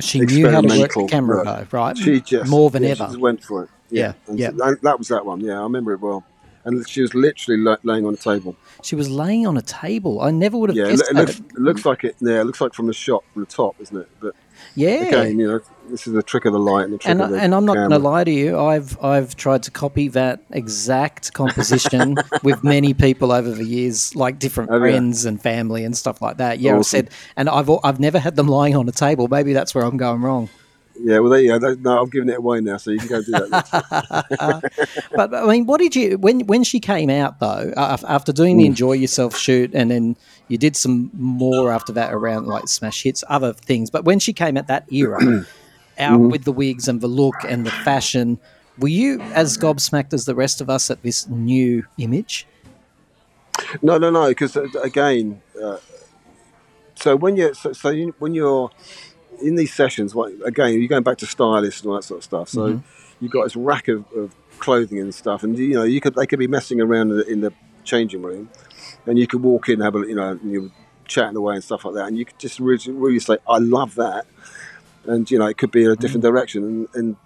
She knew how to work the camera, though, right? she just More than yeah, ever. She just went for it. Yeah, and yeah. so that, that was that one. Yeah, I remember it well. And she was literally la- laying on a table. She was laying on a table. I never would have Yeah, guessed it looks, it looks like it. Yeah, it looks like from the shot from the top, isn't it? But yeah. again, you know, this is the trick of the light and the trick and, of the and I'm not going to lie to you. I've I've tried to copy that exact composition with many people over the years, like different Oh, yeah. friends and family and stuff like that. Yeah, I've said, and I've I've never had them lying on a table. Maybe that's where I'm going wrong. Yeah, well, there you go. No, I'm giving it away now, so you can go do that. But I mean, what did you when when she came out though? uh, After doing the enjoy yourself shoot, and then you did some more after that around like smash hits, other things. But when she came at that era, out with the wigs and the look and the fashion, were you as gobsmacked as the rest of us at this new image? no, no, no, because again, uh, so when you so, so you, when you're in these sessions, what, again, you're going back to stylists and all that sort of stuff. So Mm-hmm. you've got this rack of, of clothing and stuff, and you know, you could they could be messing around in the, in the changing room, and you could walk in and have a you know, and you chatting away and stuff like that, and you could just really, really say, "I love that," and you know, it could be in a different Mm-hmm. direction, and. and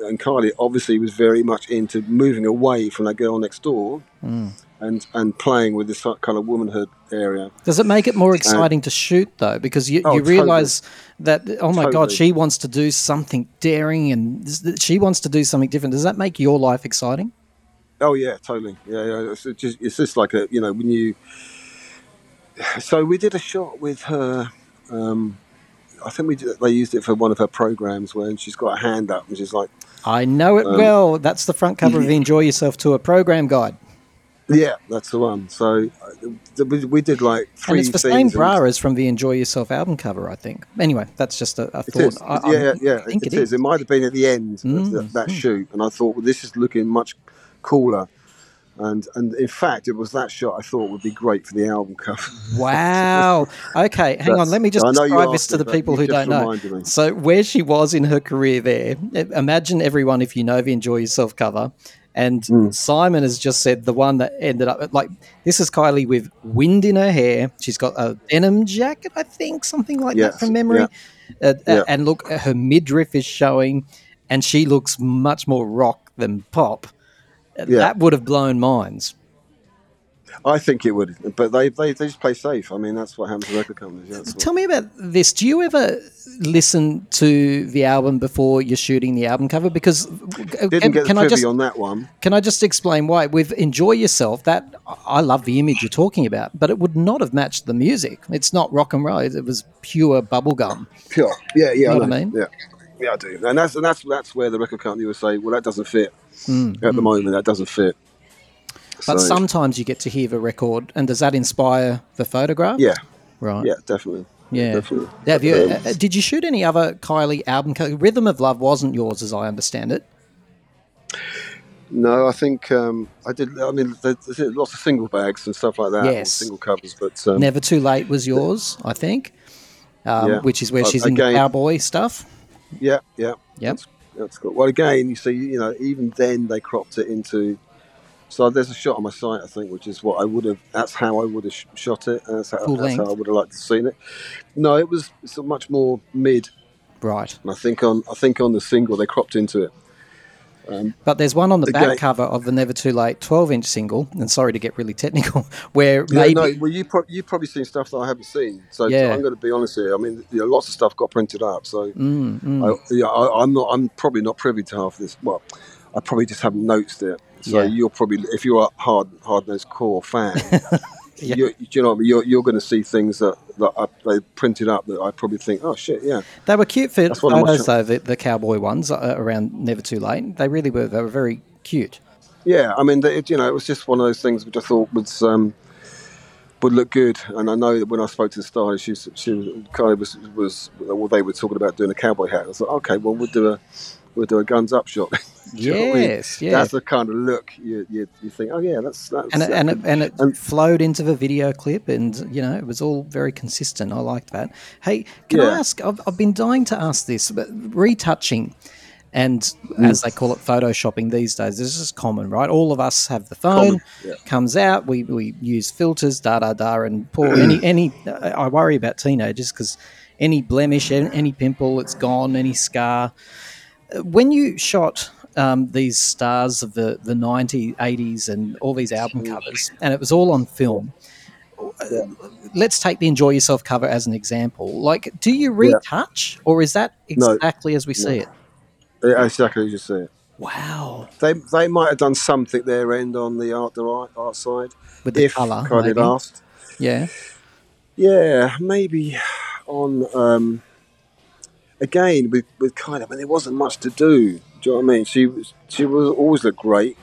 and Kylie obviously was very much into moving away from that girl next door Mm. And and playing with this kind of womanhood area. Does it make it more exciting to shoot though? Because you, Oh, you totally. realize that oh my god, she wants to do something daring and she wants to do something different. Does that make your life exciting? Oh yeah, totally. Yeah, yeah. It's just it's just like a you know when you. So we did a shot with her. Um, I think we did, they used it for one of her programs when she's got a hand up and she's like, I know Um, it well. That's the front cover of the Enjoy Yourself Tour program guide. "Yeah, that's the one." So uh, we, we did like three And it's the same bra as from the Enjoy Yourself album cover, I think. Anyway, that's just a, a thought. is. I, yeah, yeah, yeah. I think it is. It might have been at the end of Mm, that, that shoot, and I thought, well, this is looking much cooler. And and in fact, it was that shot I thought would be great for the album cover. Wow. Okay, hang on. Let me just I know you describe this to the people who don't know. me. So, where she was in her career there, imagine everyone if you know the Enjoy Yourself cover. And Hmm. Simon has just said the one that ended up like this is Kylie with wind in her hair. She's got a denim jacket, I think, something like that from memory. Uh, uh, Yeah. and look, her midriff is showing, and she looks much more rock than pop. Yeah. That would have blown minds. I think it would, but they, they, they just play safe. I mean, that's what happens to record companies. yeah, That's what- Tell me about this. Do you ever listen to the album before you're shooting the album cover? Because uh, Didn't get the can I just on that one. can I just explain why? With "Enjoy Yourself," that I love the image you're talking about, but it would not have matched the music. It's not rock and roll. It was pure bubblegum. Pure. Yeah, yeah. know I what I mean? Yeah. Yeah, I do. And that's and that's that's where the record company would say, well, that doesn't fit. Mm, At the moment, that doesn't fit. But So, sometimes you get to hear the record, and does that inspire the photograph? Yeah, Right. yeah, definitely. Yeah. Definitely. Have you, Um, uh, did you shoot any other Kylie album? Rhythm of Love wasn't yours, as I understand it. No, I think um, I did. I mean, there's, lots of single bags and stuff like that, Yes. single covers. But um, Never Too Late was yours, I think, um, Yeah. which is where Uh, she's in the cowboy stuff. yeah, yeah, yeah. that's, that's cool. Well, again, you see, you know, even then they cropped it into. So there's a shot on my site, I think, which is what I would have. That's how I would have sh- shot it. And that's how, that's how? I would have liked to have seen it. No, it was much more mid. Right. And I think on I think on the single they cropped into it. But there's one on the back cover of the Never Too Late 12 inch single, and sorry to get really technical, where Yeah, maybe. no, well, you pro- you've probably seen stuff that I haven't seen. So, Yeah. I'm going to be honest here. I mean, you know, lots of stuff got printed up. So Mm, mm. I, yeah, I, I'm not. I'm probably not privy to half this. Well, I probably just haven't noticed it. So Yeah. you're probably, if you're a hard, hard nosed core fan, Yeah. you're, do you know what I mean? You're, you're going to see things that that I, they printed up that I probably think, oh shit, yeah, They were cute I'm photos, though, the, the cowboy ones uh, around Never Too Late. They really were. They were very cute. yeah. I mean, they, you know, it was just one of those things which I thought was. Um, would look good, and I know that when I spoke to the stylist, she she kind of was, was well, they were talking about doing a cowboy hat. I thought, okay, well, we'll do a we'll do a guns up shot. Do you know what I mean? Yes, yeah. That's the kind of look you, you, you think, oh yeah, that's that's and it, and it, and it And- flowed into the video clip, and you know it was all very consistent. I liked that. Hey, can I ask? I've, I've been dying to ask this, but retouching, and as they call it, photoshopping these days, this is common, right? All of us have the phone. Yeah. Comes out, we, we use filters, da da da, and poor any any. I worry about teenagers because any blemish, any pimple, it's gone. Any scar. When you shot um, these stars of the, the 90s, 80s, and all these album covers, and it was all on film. uh, Let's take the Enjoy Yourself cover as an example. Like, do you retouch, or is that No. exactly as we see it? Yeah, exactly as you see it. Wow. They they might have done something their end on the art the art, art side With the colour, kind of asked. Yeah. Yeah, maybe on um, again with with kind of. I mean, there wasn't much to do. Do you know what I mean? She was she was always looked great.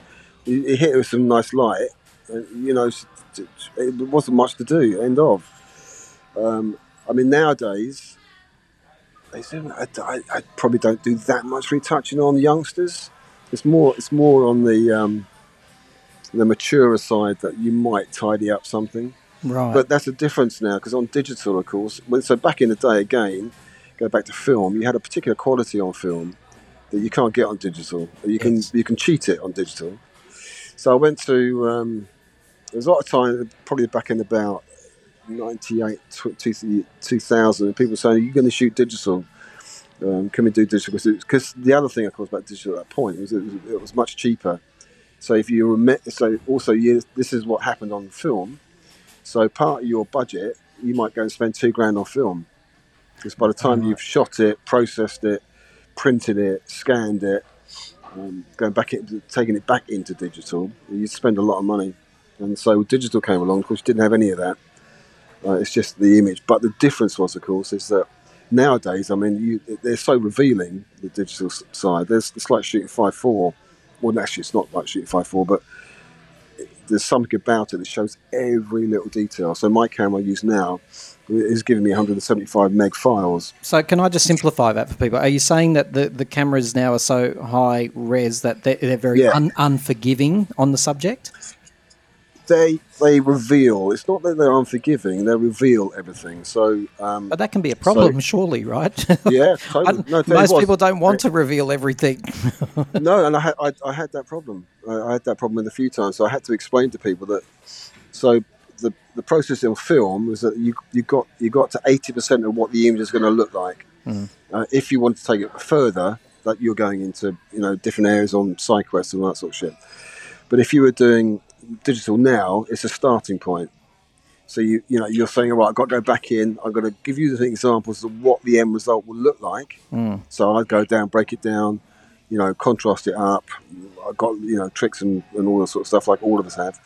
You, you hit her with some nice light. And, you know, she- it wasn't much to do. End of. Um, I mean, nowadays, I, I, I probably don't do that much retouching on youngsters. It's more it's more on the um, the maturer side that you might tidy up something. Right. But that's a difference now because on digital, of course. When, so back in the day, again, go back to film, you had a particular quality on film that you can't get on digital. You can you can cheat it on digital. So I went to um, there was a lot of time, probably back in about 98, 2000, 2000, and people saying, You're going to shoot digital. Um, can we do digital? Because the other thing, of course, about digital at that point was it was, it was much cheaper. So if you remit, so also you, this is what happened on film. So part of your budget, you might go and spend two grand on film, because by the time you've shot it, processed it, printed it, scanned it, um, going back, in, taking it back into digital, you spend a lot of money. And so digital came along, of course, didn't have any of that. Uh, it's just the image. But the difference was, of course, is that nowadays, I mean, you, they're so revealing the digital side. There's it's like shooting five four. Well, actually, it's not like shooting five four, but there's something about it that shows every little detail. So my camera I use now is giving me 175 meg files. So can I just simplify that for people? Are you saying that the, the cameras now are so high res that they're, they're very Yeah. un, unforgiving on the subject? They they reveal. It's not that they're unforgiving. They reveal everything. So um, But that can be a problem, surely, right? yeah, totally. No, most people don't want to reveal everything. no, and I had I, I had that problem. I, had that problem with a few times. So I had to explain to people that. So the the process in film was that you you got you got to eighty percent of what the image is going to look like. Uh, if you want to take it further, that you're going into you know different areas on side quests and all that sort of shit. But if you were doing digital now, it's a starting point. So you you know you're saying, all right, I've got to go back in. I'm going to give you the examples of what the end result will look like. Mm. So I'd go down, break it down, you know, contrast it up. I've got you know tricks and, and all that sort of stuff like all of us have.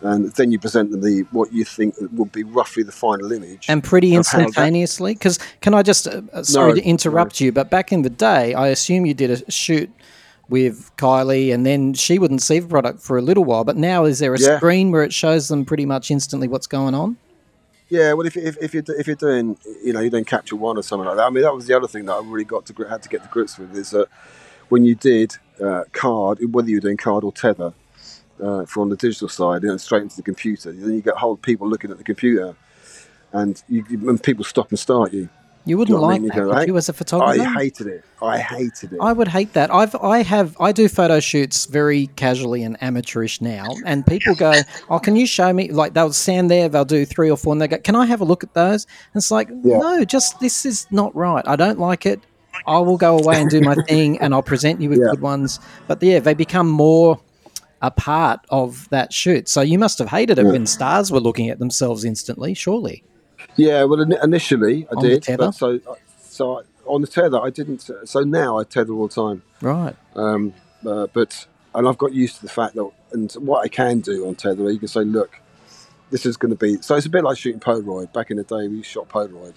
And then you present them the what you think would be roughly the final image. and pretty of how that- instantaneously. Because can I just uh, uh, sorry No, to interrupt you, but back in the day, I assume you did a shoot with Kylie, and then she wouldn't see the product for a little while. But now, is there a Yeah. screen where it shows them pretty much instantly what's going on? Yeah, well, if, if, if you're if you're doing you know you're doing capture one or something like that. I mean, that was the other thing that I really got to had to get to grips with is that when you did uh, card, whether you're doing card or tether, uh, from the digital side, you know, straight into the computer, then you get whole people looking at the computer, and you, you- and people stop and start you. You wouldn't know what I like mean? You that, would you, as a photographer? I hated it. I hated it. I would hate that. I've I have I do photo shoots very casually and amateurish now, and people go, "Oh, can you show me?" Like they'll stand there, they'll do three or four, and they go, "Can I have a look at those?" And it's like, Yeah. no, just this is not right. I don't like it. I will go away and do my thing, and I'll present you with Yeah. good ones. But yeah, they become more a part of that shoot. So you must have hated it when stars were looking at themselves instantly, surely. Yeah, well, ini- initially I On the did, tether? but so so I, on the tether I didn't. So now I tether all the time. Right. Um, uh, but and I've got used to the fact that and what I can do on tether, you can say, look, this is going to be. So it's a bit like shooting Polaroid. Back in the day, we shot Polaroid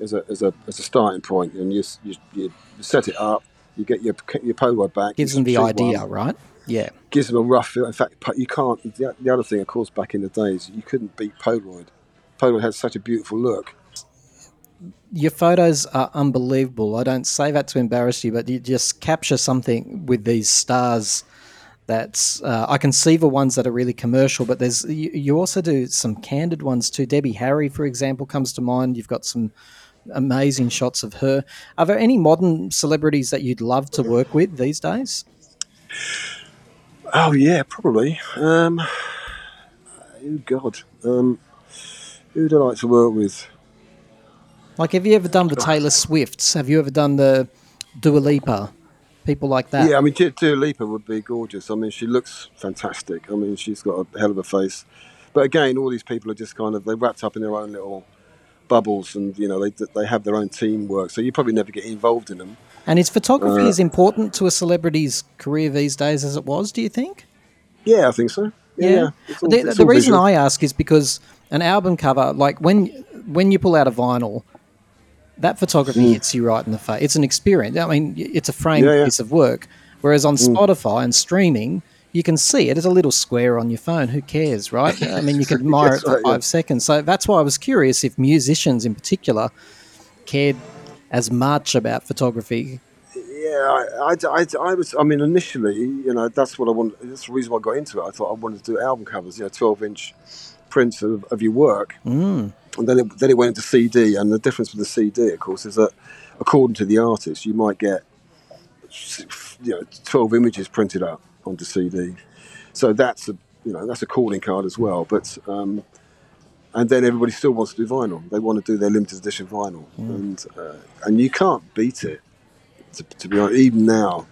as a as a as a starting point, and you you, you set it up. You get your your Polaroid back. Gives them the idea, one, right? Yeah. gives them a rough feel. In fact, you can't. The, the other thing, of course, back in the days, you couldn't beat Polaroid. Polaroid had such a beautiful look. your photos are unbelievable. I don't say that to embarrass you, but you just capture something with these stars. That's uh, I can see the ones that are really commercial, but there's you, you also do some candid ones too. Debbie Harry, for example, comes to mind. You've got some amazing shots of her. Are there any modern celebrities that you'd love to work with these days? Oh yeah, probably. Um, oh God, um, who'd I like to work with? Like, have you ever done the Taylor Swifts? Have you ever done the Dua Lipa? People like that. Yeah, I mean, Dua Lipa would be gorgeous. I mean, she looks fantastic. I mean, she's got a hell of a face. But again, all these people are just kind of they're wrapped up in their own little bubbles, and you know they they have their own teamwork. So you probably never get involved in them. And is photography Uh, as important to a celebrity's career these days as it was? Do you think? Yeah, I think so. Yeah, yeah. All- the the reason visual. I ask is because an album cover, like when when you pull out a vinyl, that photography hits you right in the face. It's an experience. I mean, it's a framed Mm. Yeah, yeah. piece of work. Whereas on Spotify and streaming, you can see it as a little square on your phone. Who cares, right? I mean, you can admire That's it for right, yeah. five seconds. So that's why I was curious if musicians in particular cared as much about photography. Yeah, I, I, I, I was. I mean, initially, you know, that's what I wanted. That's the reason why I got into it. I thought I wanted to do album covers, you know, twelve-inch prints of, of your work, Mm. and then it, then it went into CD. And the difference with the CD, of course, is that according to the artist, you might get you know twelve images printed up onto CD. So that's a you know that's a calling card as well. But um, and then everybody still wants to do vinyl. They want to do their limited edition vinyl, and uh, and you can't beat it. To, to be honest, even now,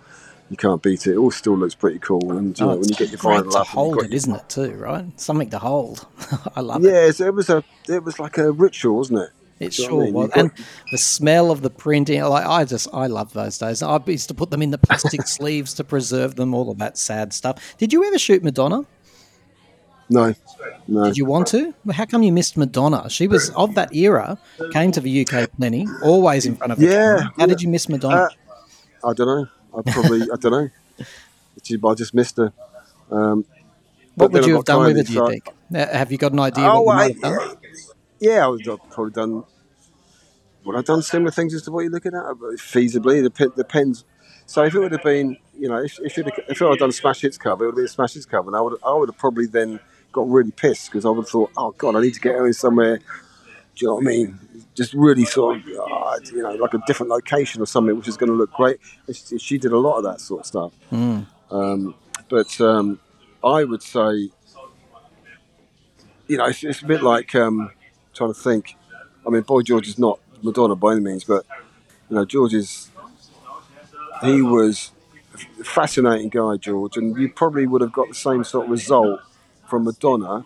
you can't beat it. It all still looks pretty cool. And you Oh, know, when you get your great to hold it, isn't it? Too right, something to hold. I love it. Yeah, so it was a it was like a ritual, wasn't it? It sure I mean? was, and the smell of the printing. Like I just, I love those days. I used to put them in the plastic sleeves to preserve them. All of that sad stuff. Did you ever shoot Madonna? no, no. Did you want to? Well, how come you missed Madonna? She was of that era. Came to the UK plenty, always in front of the Yeah, camera. How did you miss Madonna? Uh, I don't know. I probably I don't know. I just missed her. Um, what would you have done with it? Do you think? Uh, Have you got an idea Oh, I, might have done? yeah, I would have probably done. Would I done similar things as to what you're looking at? Feasibly, it dep- depends. So if it would have been, you know, if if, if I had done a Smash Hits cover, it would have been a Smash Hits cover, and I would I would have probably then got really pissed because I would have thought, oh god, I need to get her in somewhere. Do you know what I mean? Just really sort of, uh, you know, like a different location or something, which is going to look great. She, she did a lot of that sort of stuff. Um, but um, I would say, you know, it's, it's a bit like um, trying to think. I mean, Boy George is not Madonna by any means, but you know, George is. He was a fascinating guy, George, and you probably would have got the same sort of result from Madonna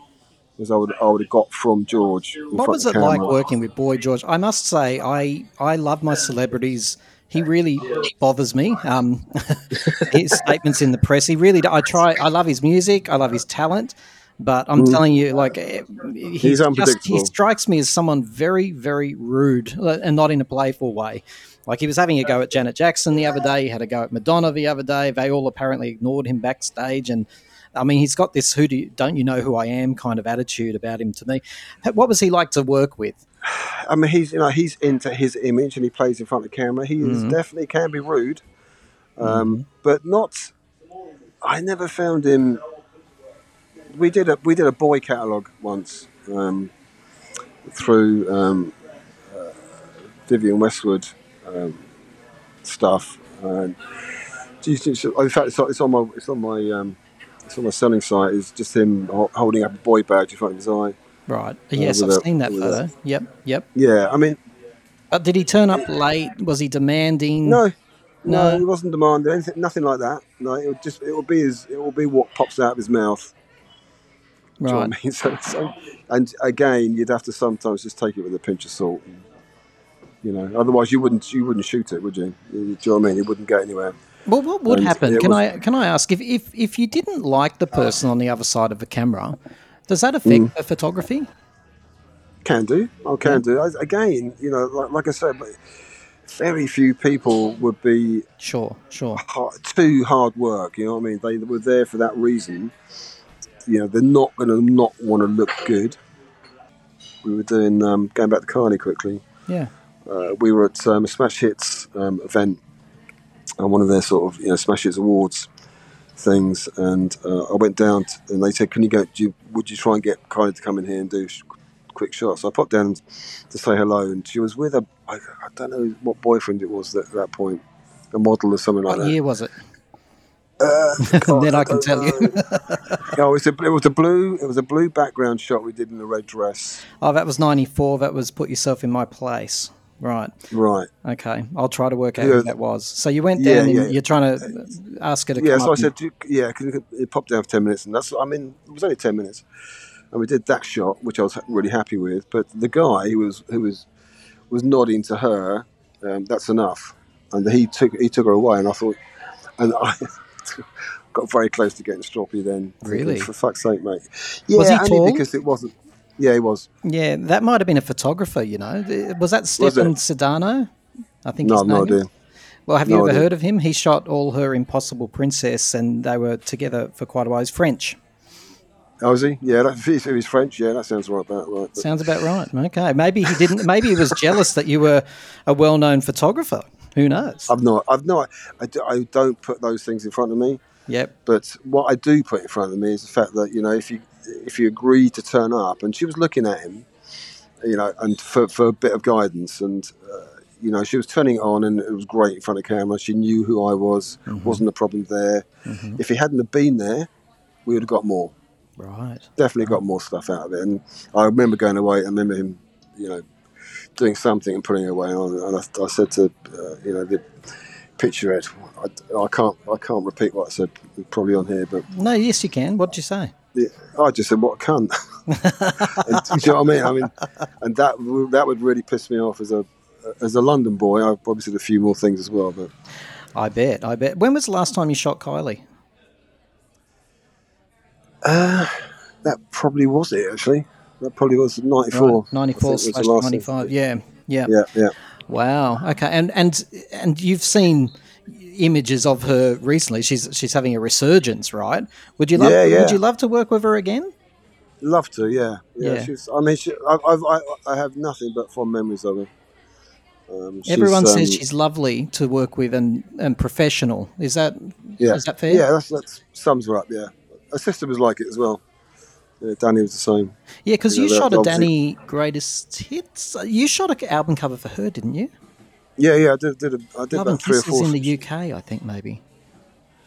as I would I would have got from George. What was it like working with Boy George? I must say, I I love my celebrities. He really bothers me. Um, his statements in the press. He really. I try. I love his music. I love his talent. But I'm telling you, like eh, he's, just, he strikes me as someone very, very rude, uh, and not in a playful way. Like he was having a go at Janet Jackson the other day. He had a go at Madonna the other day. They all apparently ignored him backstage, and I mean, he's got this "who do you, don't you know who I am" kind of attitude about him to me. What was he like to work with? I mean, he's you know he's into his image and he plays in front of the camera. He is Mm-hmm. definitely can be rude, um, but not. I never found him. We did a we did a boy catalogue once um, through um, uh, Vivienne Westwood um, stuff. And in fact, it's on, it's on my it's on my it's on my selling site. It's just him holding up a boy badge in front of his eye. Right. Uh, yes, with I've a- seen that photo. Yep. Yep. Yeah, I mean, But did he turn up late? Was he demanding? No, no, No. it wasn't demanding anything, nothing like that. No, it would just it will be his it will be what pops out of his mouth. Do you know Right. I mean? So, so, and again, you'd have to sometimes just take it with a pinch of salt. And, you know, otherwise you wouldn't you wouldn't shoot it, would you? Do you know what I mean? It wouldn't go anywhere. Well, what would And happen? Can was- I can I ask if, if if you didn't like the person on the other side of the camera, does that affect Mm. the photography? Can do. I can do. I, again, you know, like, like I said, very few people would be Sure, sure. hard, too hard work. You know what I mean? They were there for that reason. You know, they're not going to not want to look good. We were doing um, going back to Carney quickly. Yeah. Uh, we were at um, a Smash Hits um, event, and one of their sort of you know Smash Hits awards things, and uh, I went down t and they said, "Can you go? Do you, would you try and get Kylie to come in here and do sh- quick shots?" So I popped down to say hello, and she was with a I, I don't know what boyfriend it was at that point, a model or something like What that. year was it? Uh, then I can tell you. No, it was, a, it was a blue. It was a blue background shot we did in a red dress. oh, that was ninety four. That was put yourself in my place. Right. Right. Okay. I'll try to work out Yeah. who that was. So you went Yeah, down and yeah. you're trying to ask her to Yeah. So I said, you- "Yeah, can you, it popped down for ten minutes?" And that's. I mean, it was only ten minutes, and we did that shot, which I was really happy with. But the guy who was who was was nodding to her. Um, that's enough, and he took he took her away, and I thought, and I. Got very close to getting stroppy then. Really? For fuck's sake, mate. Yeah, Was he only tall? because it wasn't. Yeah, he was. Yeah, that might have been a photographer. You know, was that Stefan Sednaoui? I think. No, his I've no name idea. Well, have you ever idea. heard of him? He shot all her Impossible Princess, and they were together for quite a while. He's French. Oh, is he? Yeah, that, he's, he's French, yeah, that sounds right about right. But- Sounds about right. Okay, maybe he didn't. Maybe he was jealous that you were a well-known photographer. Who knows? I've not, I've not, I, do, I don't put those things in front of me. Yep. But what I do put in front of me is the fact that you know if you if you agree to turn up, and she was looking at him, you know, and for, for a bit of guidance, and uh, you know she was turning it on, and it was great in front of camera. She knew who I was, wasn't a problem there. If he hadn't have been there, we would have got more. Right. Definitely got more stuff out of it. And I remember going away. I remember him, you know, doing something and putting it away on. And I, I said to, uh, you know, the picture it. I, I can't, I can't repeat what I said probably on here, but No, yes, you can. What did you say? Yeah, I just said, "What a cunt." and, do you know what I mean? I mean, and that that would really piss me off as a as a London boy. I've probably said a few more things as well, but I bet. I bet. When was the last time you shot Kylie? Uh, that probably was it. Actually, that probably was '94. Ninety-four slash ninety-five. Yeah. Yeah. Yeah, yeah. Wow. Okay. And and and you've seen images of her recently. She's she's having a resurgence, right? Would you love Yeah, yeah. Would you love to work with her again? Love to, yeah, yeah. Yeah. She's, I mean, she, I, I've, I, I have nothing but fond memories of her. Um, Everyone says um, she's lovely to work with and, and professional. Is that yeah, is that fair? Yeah, that's, that sums her up. Yeah, her sister was like it as well. Yeah, Dannii was the same. Yeah, because You you know, shot a Dannii Greatest Hits. You shot an album cover for her, didn't you? Yeah, yeah. I did, did a, I did Love and about three or Kisses four. in the UK, I think maybe.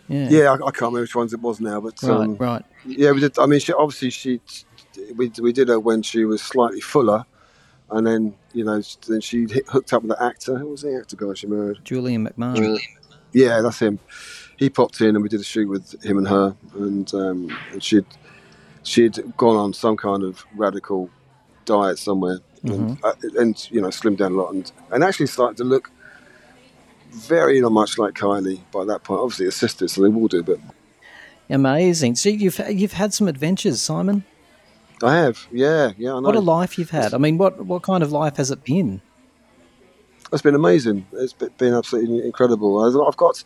Yeah. Yeah, I, I can't remember which ones it was now, but Right. um, right. yeah, we did. I mean, she obviously she we we did her when she was slightly fuller, and then you know then she hit, hooked up with the actor. Who was the actor guy she married? Julian McMahon. Julian McMahon. Yeah, that's him. He popped in and we did a shoot with him and her, and um, and she'd she'd gone on some kind of radical diet somewhere, and, uh, and you know, slimmed down a lot, and and actually started to look very not much like Kylie by that point. Obviously, a sister, so they will do, but Amazing. So you've you've had some adventures, Simon. I have, yeah, yeah. I know. What a life you've had. I mean, what what kind of life has it been? It's been amazing. It's been absolutely incredible. I've got.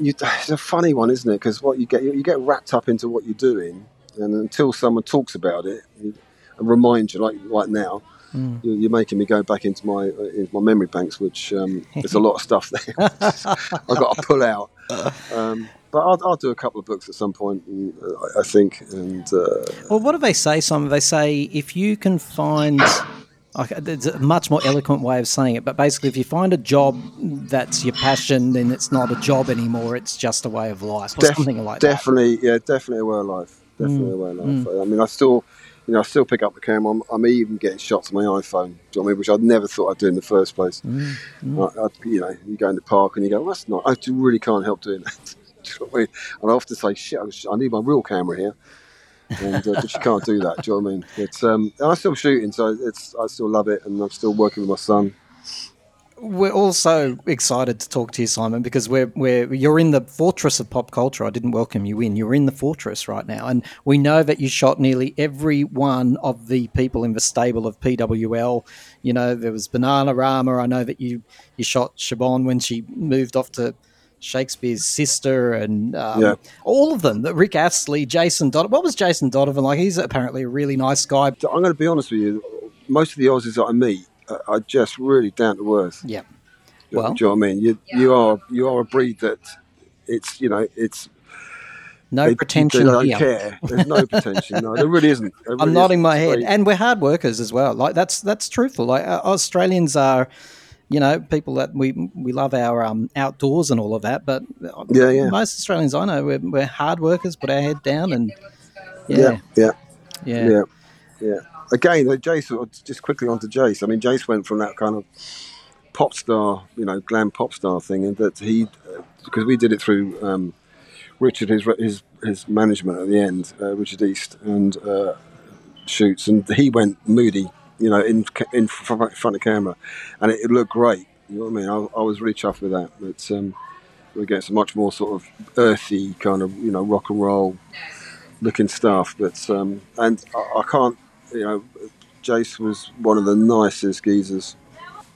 You, it's a funny one, isn't it? Because what you get, you get wrapped up into what you're doing, and until someone talks about it and you, like right now, Mm. you- you're making me go back into my into my memory banks, which um, there's a lot of stuff there. I've got to pull out. Um, but I'll, I'll do a couple of books at some point, uh, I- think. And uh, Well, what do they say, Simon? They say if you can find, okay, there's a much more eloquent way of saying it, but basically, if you find a job that's your passion, then it's not a job anymore; it's just a way of life, or Def- something like that. Mm. definitely, yeah, definitely a way of life. Definitely a way of life. I mean, I still, you know, I still pick up the camera. I'm, I'm even getting shots on my iPhone. Do you know what I mean? Which I never thought I'd do in the first place. Mm, I, I, you know, you go in the park and you go, well, "That's not." I really can't help doing that. Do you know what I mean? And I often say, "Shit, I need my real camera here." And, uh, but you can't do that. Do you know what I mean? It's um, I'm still shooting, so it's I still love it, and I'm still working with my son. We're also excited to talk to you, Simon, because we're, we're you're in the fortress of pop culture. I didn't welcome you in. You're in the fortress right now, and we know that you shot nearly every one of the people in the stable of PWL. You know, there was Bananarama. I know that you you shot Siobhan when she moved off to Shakespears Sister, and um, Yeah. all of them. Rick Astley, Jason Donovan. What was Jason Donovan like? He's apparently a really nice guy. I'm going to be honest with you. Most of the Aussies that I meet are, are just really down to earth. Yeah. Well- do you know what I mean? You you are you are a breed that it's you know it's No they, pretension They don't here. care. There's no pretension. No, there really isn't. There I'm nodding isn't. my It's head, very- and we're hard workers as well. Like that's that's truthful. Like uh, Australians are, you know, people that we we love our um, outdoors and all of that. But uh, Yeah, yeah. most Australians I know we're, we're hard workers, put our head down, and yeah, yeah, yeah, yeah, yeah, yeah. Again, uh, Jace. uh, Just quickly on to Jace. I mean, Jace went from that kind of pop star, you know, glam pop star thing, and that he because we did it through um, Richard, his his his management at the end, uh, Richard East, and uh, shoots, and he went moody, you know, in in front of camera, and it, it looked great. You know what I mean? I, I was really chuffed with that. But um, we're getting some much more sort of earthy kind of you know rock and roll looking stuff. But um, and I, I can't, you know, Jace was one of the nicest geezers.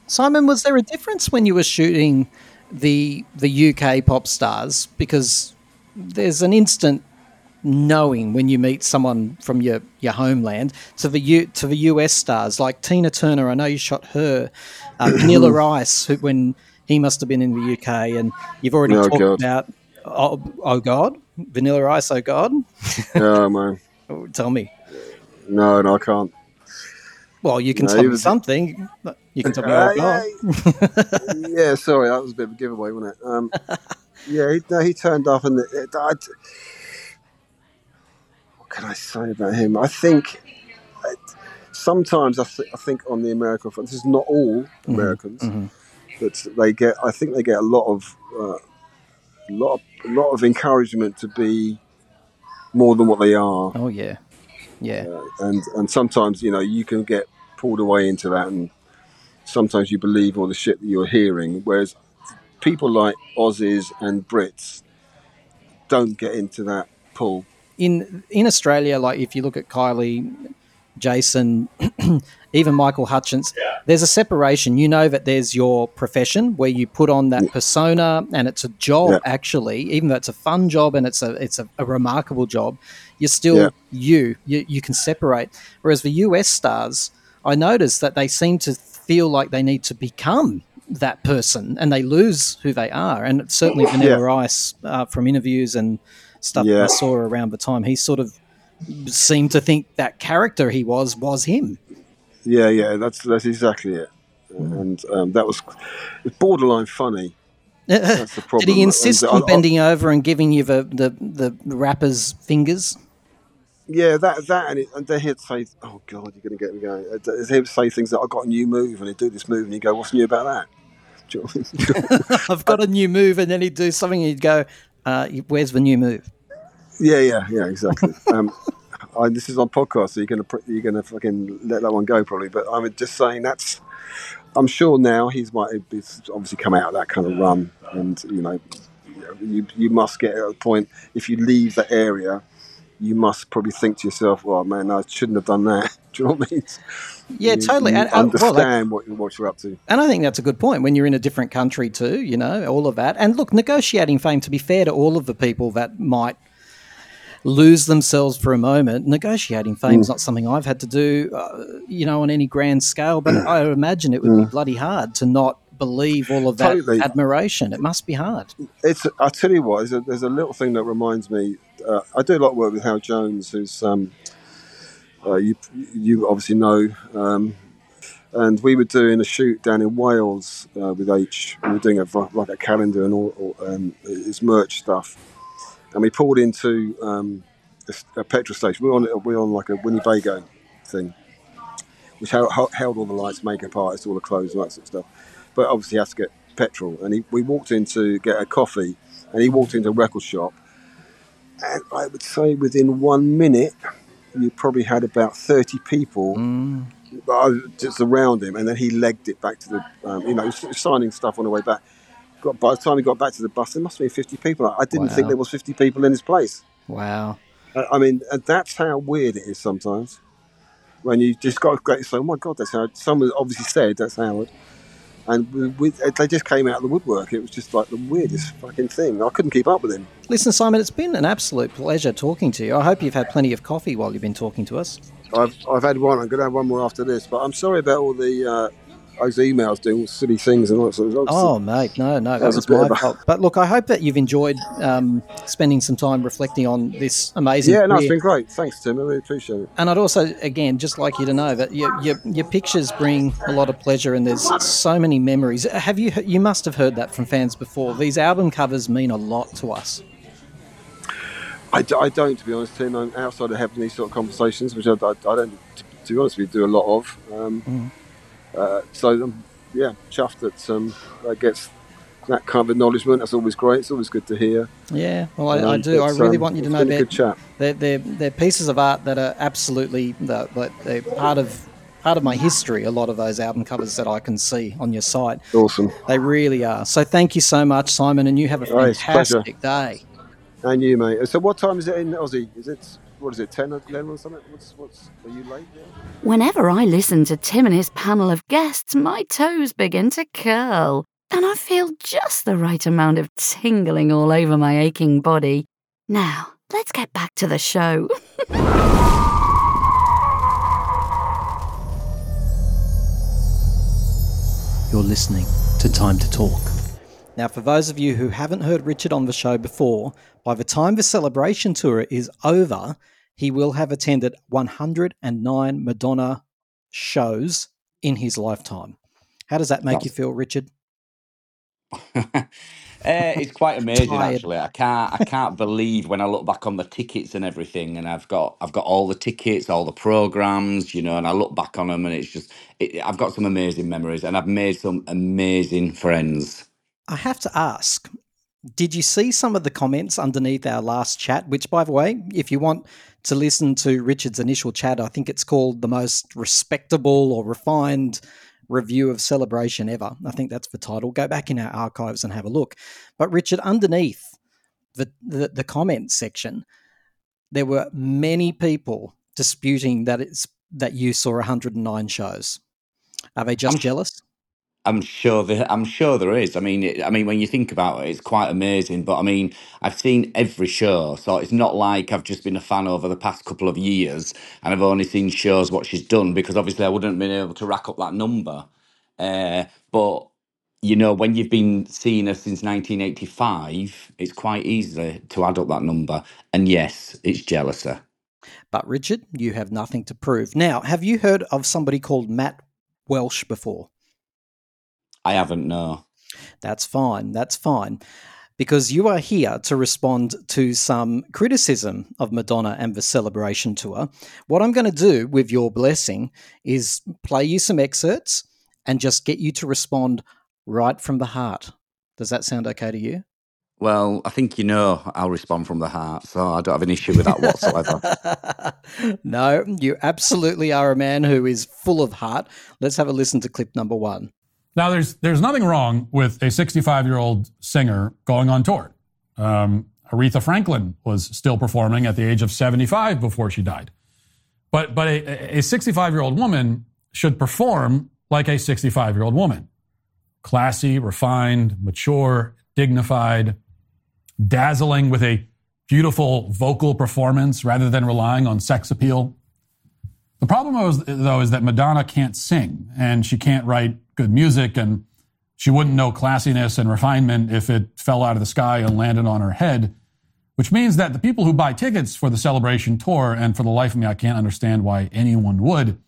Simon, was there a difference when you were shooting the the UK pop stars? Because there's an instant knowing when you meet someone from your, your homeland to the U, to the US stars like Tina Turner. I know you shot her, uh, Vanilla Ice, who, when he must have been in the UK, and you've already Oh, talked God. about oh, oh God, Vanilla Ice. Oh God, oh man, tell me. No, no, I can't. Well, you can No, tell me was- something. You can tell me. Uh, yeah, yeah, sorry, that was a bit of a giveaway, wasn't it? Um, yeah, he, no, he turned up, and it, it, I, what can I say about him? I think sometimes I, th- I think on the American front, this is not all Mm-hmm, Americans, but they get. I think they get a lot of, uh, a lot of, a lot of encouragement to be more than what they are, Oh yeah, yeah. and and sometimes you know you can get pulled away into that and sometimes you believe all the shit that you're hearing whereas people like aussies and brits don't get into that pull in in Australia, like if you look at Kylie, Jason, even Michael Hutchence, there's a separation. You know that there's your profession where you put on that persona, and it's a job Yeah. actually. Even though it's a fun job and it's a it's a, a remarkable job, you're still Yeah. you. You you can separate. Whereas the US stars, I notice that they seem to feel like they need to become that person, and they lose who they are. And certainly Vanilla Yeah. Ice, uh, from interviews and stuff Yeah. I saw around the time, he sort of seemed to think that character he was was him. yeah yeah that's that's exactly it and um, that was borderline funny that's the problem Did he insist And on I- I- bending over and giving you the, the, the rapper's fingers? yeah that that and, it, and then he'd say oh god you're gonna get me going Uh, he'd say things that "I've got a new move and he'd do this move and you go what's new about that you know I mean? I've got a new move, and then he'd do something, and he'd go, uh, "Where's the new move?" Yeah, yeah, yeah, exactly. um, I, this is on podcast, so you're gonna you're gonna fucking let that one go probably. But I'm just saying that's. I'm sure now he's might he's obviously come out of that kind of run, and you know, you you must get at a point if you leave the area, you must probably think to yourself, "Well, man, I shouldn't have done that." Do you know what I mean? Yeah, You- totally. you And, uh, well, that- understand what what you're up to. And I think that's a good point when you're in a different country too, you know, all of that. And look, negotiating fame, to be fair to all of the people that might lose themselves for a moment, negotiating fame Mm. is not something I've had to do, uh, you know, on any grand scale, but I imagine it would be bloody hard to not believe all of that Mm. Totally. admiration. It must be hard. It's. I tell you what. There's a, there's a little thing that reminds me. Uh, I do a lot of work with Hal Jones, who's um, uh, you you obviously know, um, and we were doing a shoot down in Wales uh, with H. We were doing a like a calendar and all, all um, his merch stuff, and we pulled into um, a, a petrol station. We were on we were on like a Winnebago thing, which held, held all the lights, makeup artists, all the clothes, and that sort of stuff. But obviously, he has to get petrol. And he, we walked in to get a coffee, and he walked into a record shop. And I would say within one minute, you probably had about 30 people Mm. just around him. And then he legged it back to the, um, you know, signing stuff on the way back. Got, by the time he got back to the bus, there must have been 50 people. I didn't Wow. think there was 50 people in his place. Wow. I I mean, and that's how weird it is sometimes. When you just got to go, say, oh my God, that's Howard. Someone obviously said that's Howard. And we, uh, they just came out of the woodwork. It was just like the weirdest fucking thing. I couldn't keep up with him. Listen, Simon, it's been an absolute pleasure talking to you. I hope you've had plenty of coffee while you've been talking to us. I've, I've had one. I'm going to have one more after this. But I'm sorry about all the uh, those emails doing all silly things and all that sort of stuff. Oh, mate, no, no, that was was, my fault. But look, I hope that you've enjoyed um, spending some time reflecting on this amazing. yeah, no, it's career. been great. Thanks, Tim. I really appreciate it. And I'd also, again, just like you to know that your, your your pictures bring a lot of pleasure, and there's so many memories. Have you you must have heard that from fans before? These album covers mean a lot to us. I, d- I don't, to be honest, Tim. I'm outside of having these sort of conversations, which I, I, I don't, to, to be honest we do a lot of. Um, Mm. Uh, so, um, yeah, chuffed that um, that gets that kind of acknowledgement. That's always great. It's always good to hear. Yeah, well, I, I Um, do. I really um, want you to know that they're, they're, they're pieces of art that are absolutely like, they're part of part of my history. A lot of those album covers that I can see on your site, Awesome. they really are. So thank you so much, Simon, and you have a Oh, a pleasure. day. And you, mate. So, what time is it in Aussie? Is it, what is it, 10 or 11 or something? What's, what's, are you late? Yeah? Whenever I listen to Tim and his panel of guests, my toes begin to curl, and I feel just the right amount of tingling all over my aching body. Now, let's get back to the show. You're listening to Time to Talk. Now, for those of you who haven't heard Richard on the show before, by the time the celebration tour is over, he will have attended 109 Madonna shows in his lifetime. How does that make you feel, Richard? uh, it's quite amazing Tired. actually. I can't I can't believe when I look back on the tickets and everything, and I've got I've got all the tickets, all the programs, you know, and I look back on them, and it's just it, I've got some amazing memories, and I've made some amazing friends. I have to ask, did you see some of the comments underneath our last chat? Which, by the way, if you want to listen to Richard's initial chat, I think it's called the most respectable or refined review of Celebration ever. I think that's the title. Go back in our archives and have a look. But, Richard, underneath the, the, the comment section, there were many people disputing that it's that you saw 109 shows. Are they just I'm- jealous? I'm sure there, I'm sure there is. I mean, it, I mean, when you think about it, it's quite amazing. But I mean, I've seen every show, so it's not like I've just been a fan over the past couple of years, and I've only seen shows what she's done because obviously I wouldn't have been able to rack up that number. Uh, but you know, when you've been seeing her since 1985, it's quite easy to add up that number. And yes, it's jealousy. But Richard, you have nothing to prove. Now, have you heard of somebody called Matt Walsh before? I haven't no. That's fine. That's fine. Because you are here to respond to some criticism of Madonna and the celebration tour. What I'm going to do, with your blessing, is play you some excerpts and just get you to respond right from the heart. Does that sound okay to you? Well, I think you know I'll respond from the heart, so I don't have an issue with that whatsoever. no, you absolutely are a man who is full of heart. Let's have a listen to clip number one. Now, there's there's nothing wrong with a 65 year old singer going on tour. Um, Aretha Franklin was still performing at the age of 75 before she died. But but a 65 year old woman should perform like a 65 year old woman, classy, refined, mature, dignified dazzling with a beautiful vocal performance rather than relying on sex appeal. The problem, is, though, is that Madonna can't sing and she can't write good music and she wouldn't know classiness and refinement if it fell out of the sky and landed on her head, which means that the people who buy tickets for the celebration tour, and for the life of me, I can't understand why anyone would,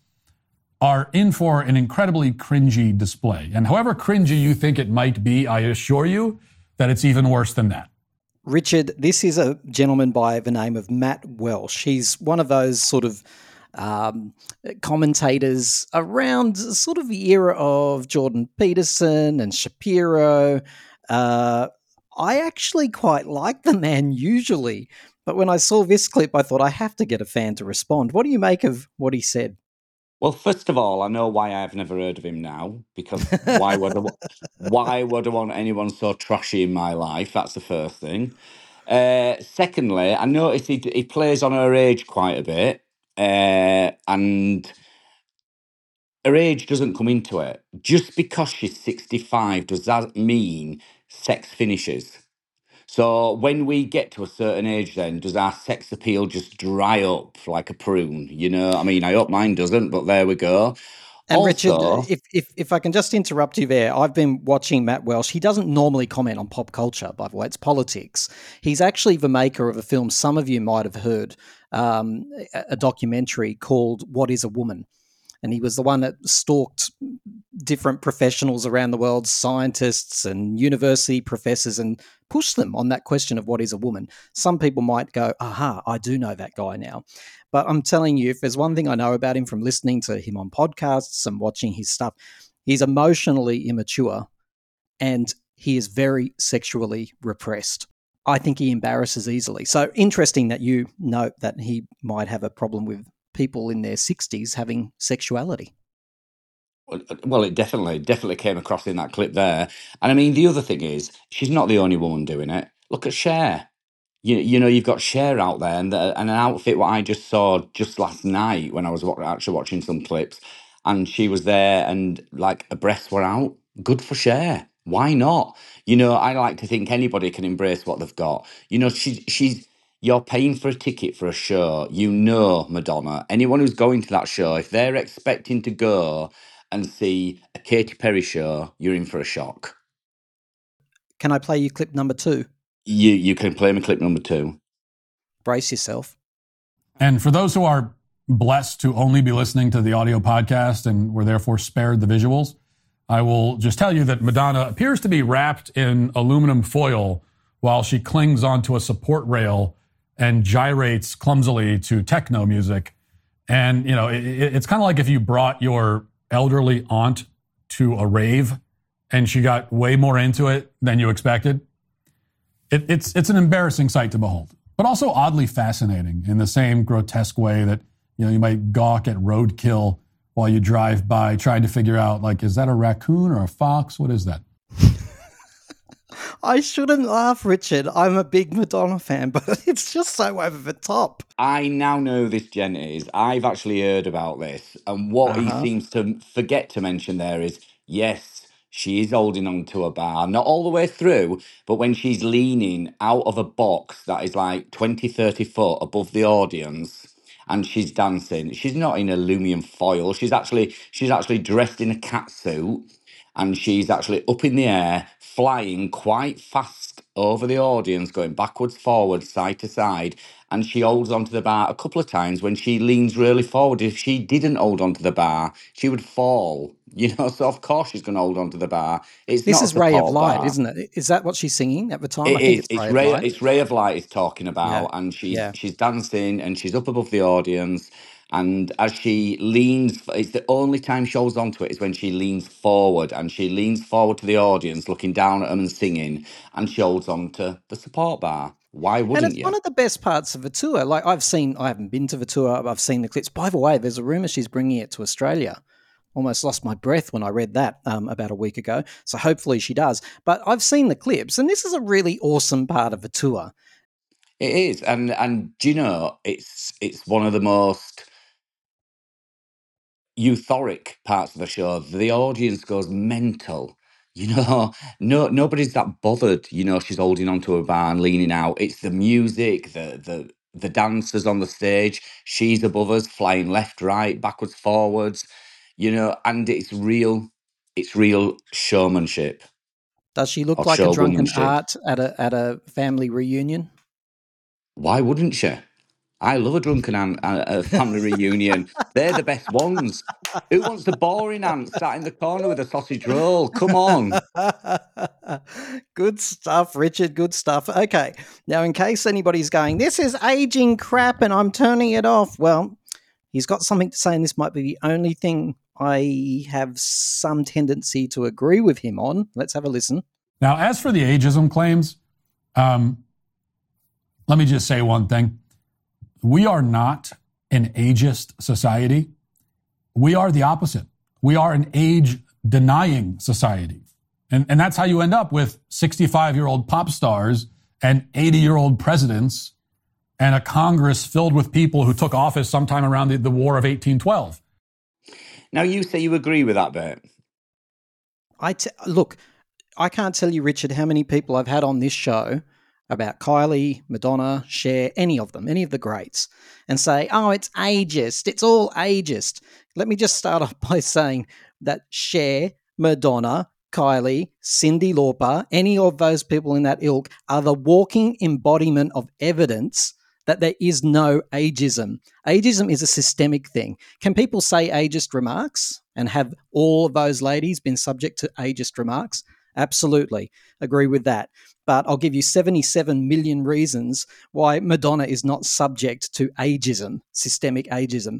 are in for an incredibly cringy display. And however cringy you think it might be, I assure you that it's even worse than that. Richard, this is a gentleman by the name of Matt Walsh. He's one of those sort of um, commentators around sort of the era of Jordan Peterson and Shapiro. Uh, I actually quite like the man usually, but when I saw this clip, I thought I have to get a fan to respond. What do you make of what he said? Well, first of all, I know why I've never heard of him now because why would I, why would I want anyone so trashy in my life? That's the first thing. Uh, secondly, I noticed he he plays on her age quite a bit, uh, and her age doesn't come into it. Just because she's sixty five, does that mean sex finishes? So when we get to a certain age, then does our sex appeal just dry up like a prune? You know, I mean, I hope mine doesn't, but there we go. And also, Richard, if, if if I can just interrupt you there, I've been watching Matt Walsh. He doesn't normally comment on pop culture, by the way. It's politics. He's actually the maker of a film some of you might have heard, um, a documentary called "What Is a Woman." And he was the one that stalked different professionals around the world, scientists and university professors, and pushed them on that question of what is a woman. Some people might go, aha, I do know that guy now. But I'm telling you, if there's one thing I know about him from listening to him on podcasts and watching his stuff, he's emotionally immature and he is very sexually repressed. I think he embarrasses easily. So interesting that you note that he might have a problem with people in their 60s having sexuality. Uh, well, it definitely, definitely came across in that clip there. And I mean, the other thing is, she's not the only woman doing it. Look at Cher. You, you know, you've got Cher out there, and, the, and an outfit what I just saw just last night when I was actually watching some clips, and she was there, and like her breasts were out. Good for Cher. Why not? You know, I like to think anybody can embrace what they've got. You know, she's she's you're paying for a ticket for a show, you know Madonna. Anyone who's going to that show, if they're expecting to go and see a Katy Perry show, you're in for a shock. Can I play you clip number two? You you can play me clip number two. Brace yourself. And for those who are blessed to only be listening to the audio podcast and were therefore spared the visuals, I will just tell you that Madonna appears to be wrapped in aluminum foil while she clings onto a support rail and gyrates clumsily to techno music. And, you know, it, it's kind of like if you brought your elderly aunt to a rave and she got way more into it than you expected. It, it's, it's an embarrassing sight to behold, but also oddly fascinating in the same grotesque way that, you know, you might gawk at roadkill while you drive by trying to figure out, like, is that a raccoon or a fox? What is that? I shouldn't laugh, Richard. I'm a big Madonna fan, but it's just so over the top. I now know this Jen is. I've actually heard about this. And what uh-huh. he seems to forget to mention there is yes, she is holding on to a bar, not all the way through, but when she's leaning out of a box that is like 20, 30 foot above the audience and she's dancing. She's not in aluminum foil. She's actually she's actually dressed in a cat suit and she's actually up in the air, flying quite fast over the audience, going backwards, forwards, side to side. And she holds onto the bar a couple of times when she leans really forward. If she didn't hold onto the bar, she would fall You know, so of course she's going to hold on to the bar. It's This is Ray of Light, bar. isn't it? Is that what she's singing at the time? I It think is. it's It's Ray, Ray. of Light. It's Ray of Light is talking about, Yeah, and she's yeah. she's dancing and she's up above the audience. And as she leans, it's the only time she holds onto it is when she leans forward and she leans forward to the audience, looking down at them and singing, and she holds on to the support bar. Why And wouldn't it's you? one of the best parts of the tour. Like I've seen, I haven't been to the tour. but I've seen the clips. By the way, there's a rumor she's bringing it to Australia. Almost lost my breath when I read that um, about a week ago. So hopefully she does. But I've seen the clips, and this is a really awesome part of the tour. It is, and and do you know it's it's one of the most euphoric parts of the show. The audience goes mental. You know, no nobody's that bothered. You know, she's holding onto a bar and leaning out. It's the music, the the the dancers on the stage. She's above us, flying left, right, backwards, forwards. You know, and it's real. It's real showmanship Does she look or like a drunken showwomanship. art at a at a family reunion? Why wouldn't she? I love a drunken aunt at a family reunion. They're the best ones. Who wants the boring aunt sat in the corner with a sausage roll? Come on. good stuff, Richard. Good stuff. Okay. Now, in case anybody's going, this is aging crap and I'm turning it off. Well, he's got something to say, and this might be the only thing I have some tendency to agree with him on. Let's have a listen. Now, as for the ageism claims, um, let me just say one thing. We are not an ageist society. We are the opposite. We are an age denying society. And, and that's how you end up with 65 year old pop stars and 80 year old presidents and a Congress filled with people who took office sometime around the, the War of 1812. Now you say you agree with that bit. I t- look, I can't tell you, Richard, how many people I've had on this show about Kylie, Madonna, Cher, any of them, any of the greats, and say, oh, it's ageist. It's all ageist. Let me just start off by saying that Cher, Madonna, Kylie, Cyndi Lauper, any of those people in that ilk are the walking embodiment of evidence that there is no ageism. Ageism is a systemic thing. Can people say ageist remarks and have all of those ladies been subject to ageist remarks? Absolutely. Agree with that. But I'll give you 77 million reasons why Madonna is not subject to ageism, systemic ageism.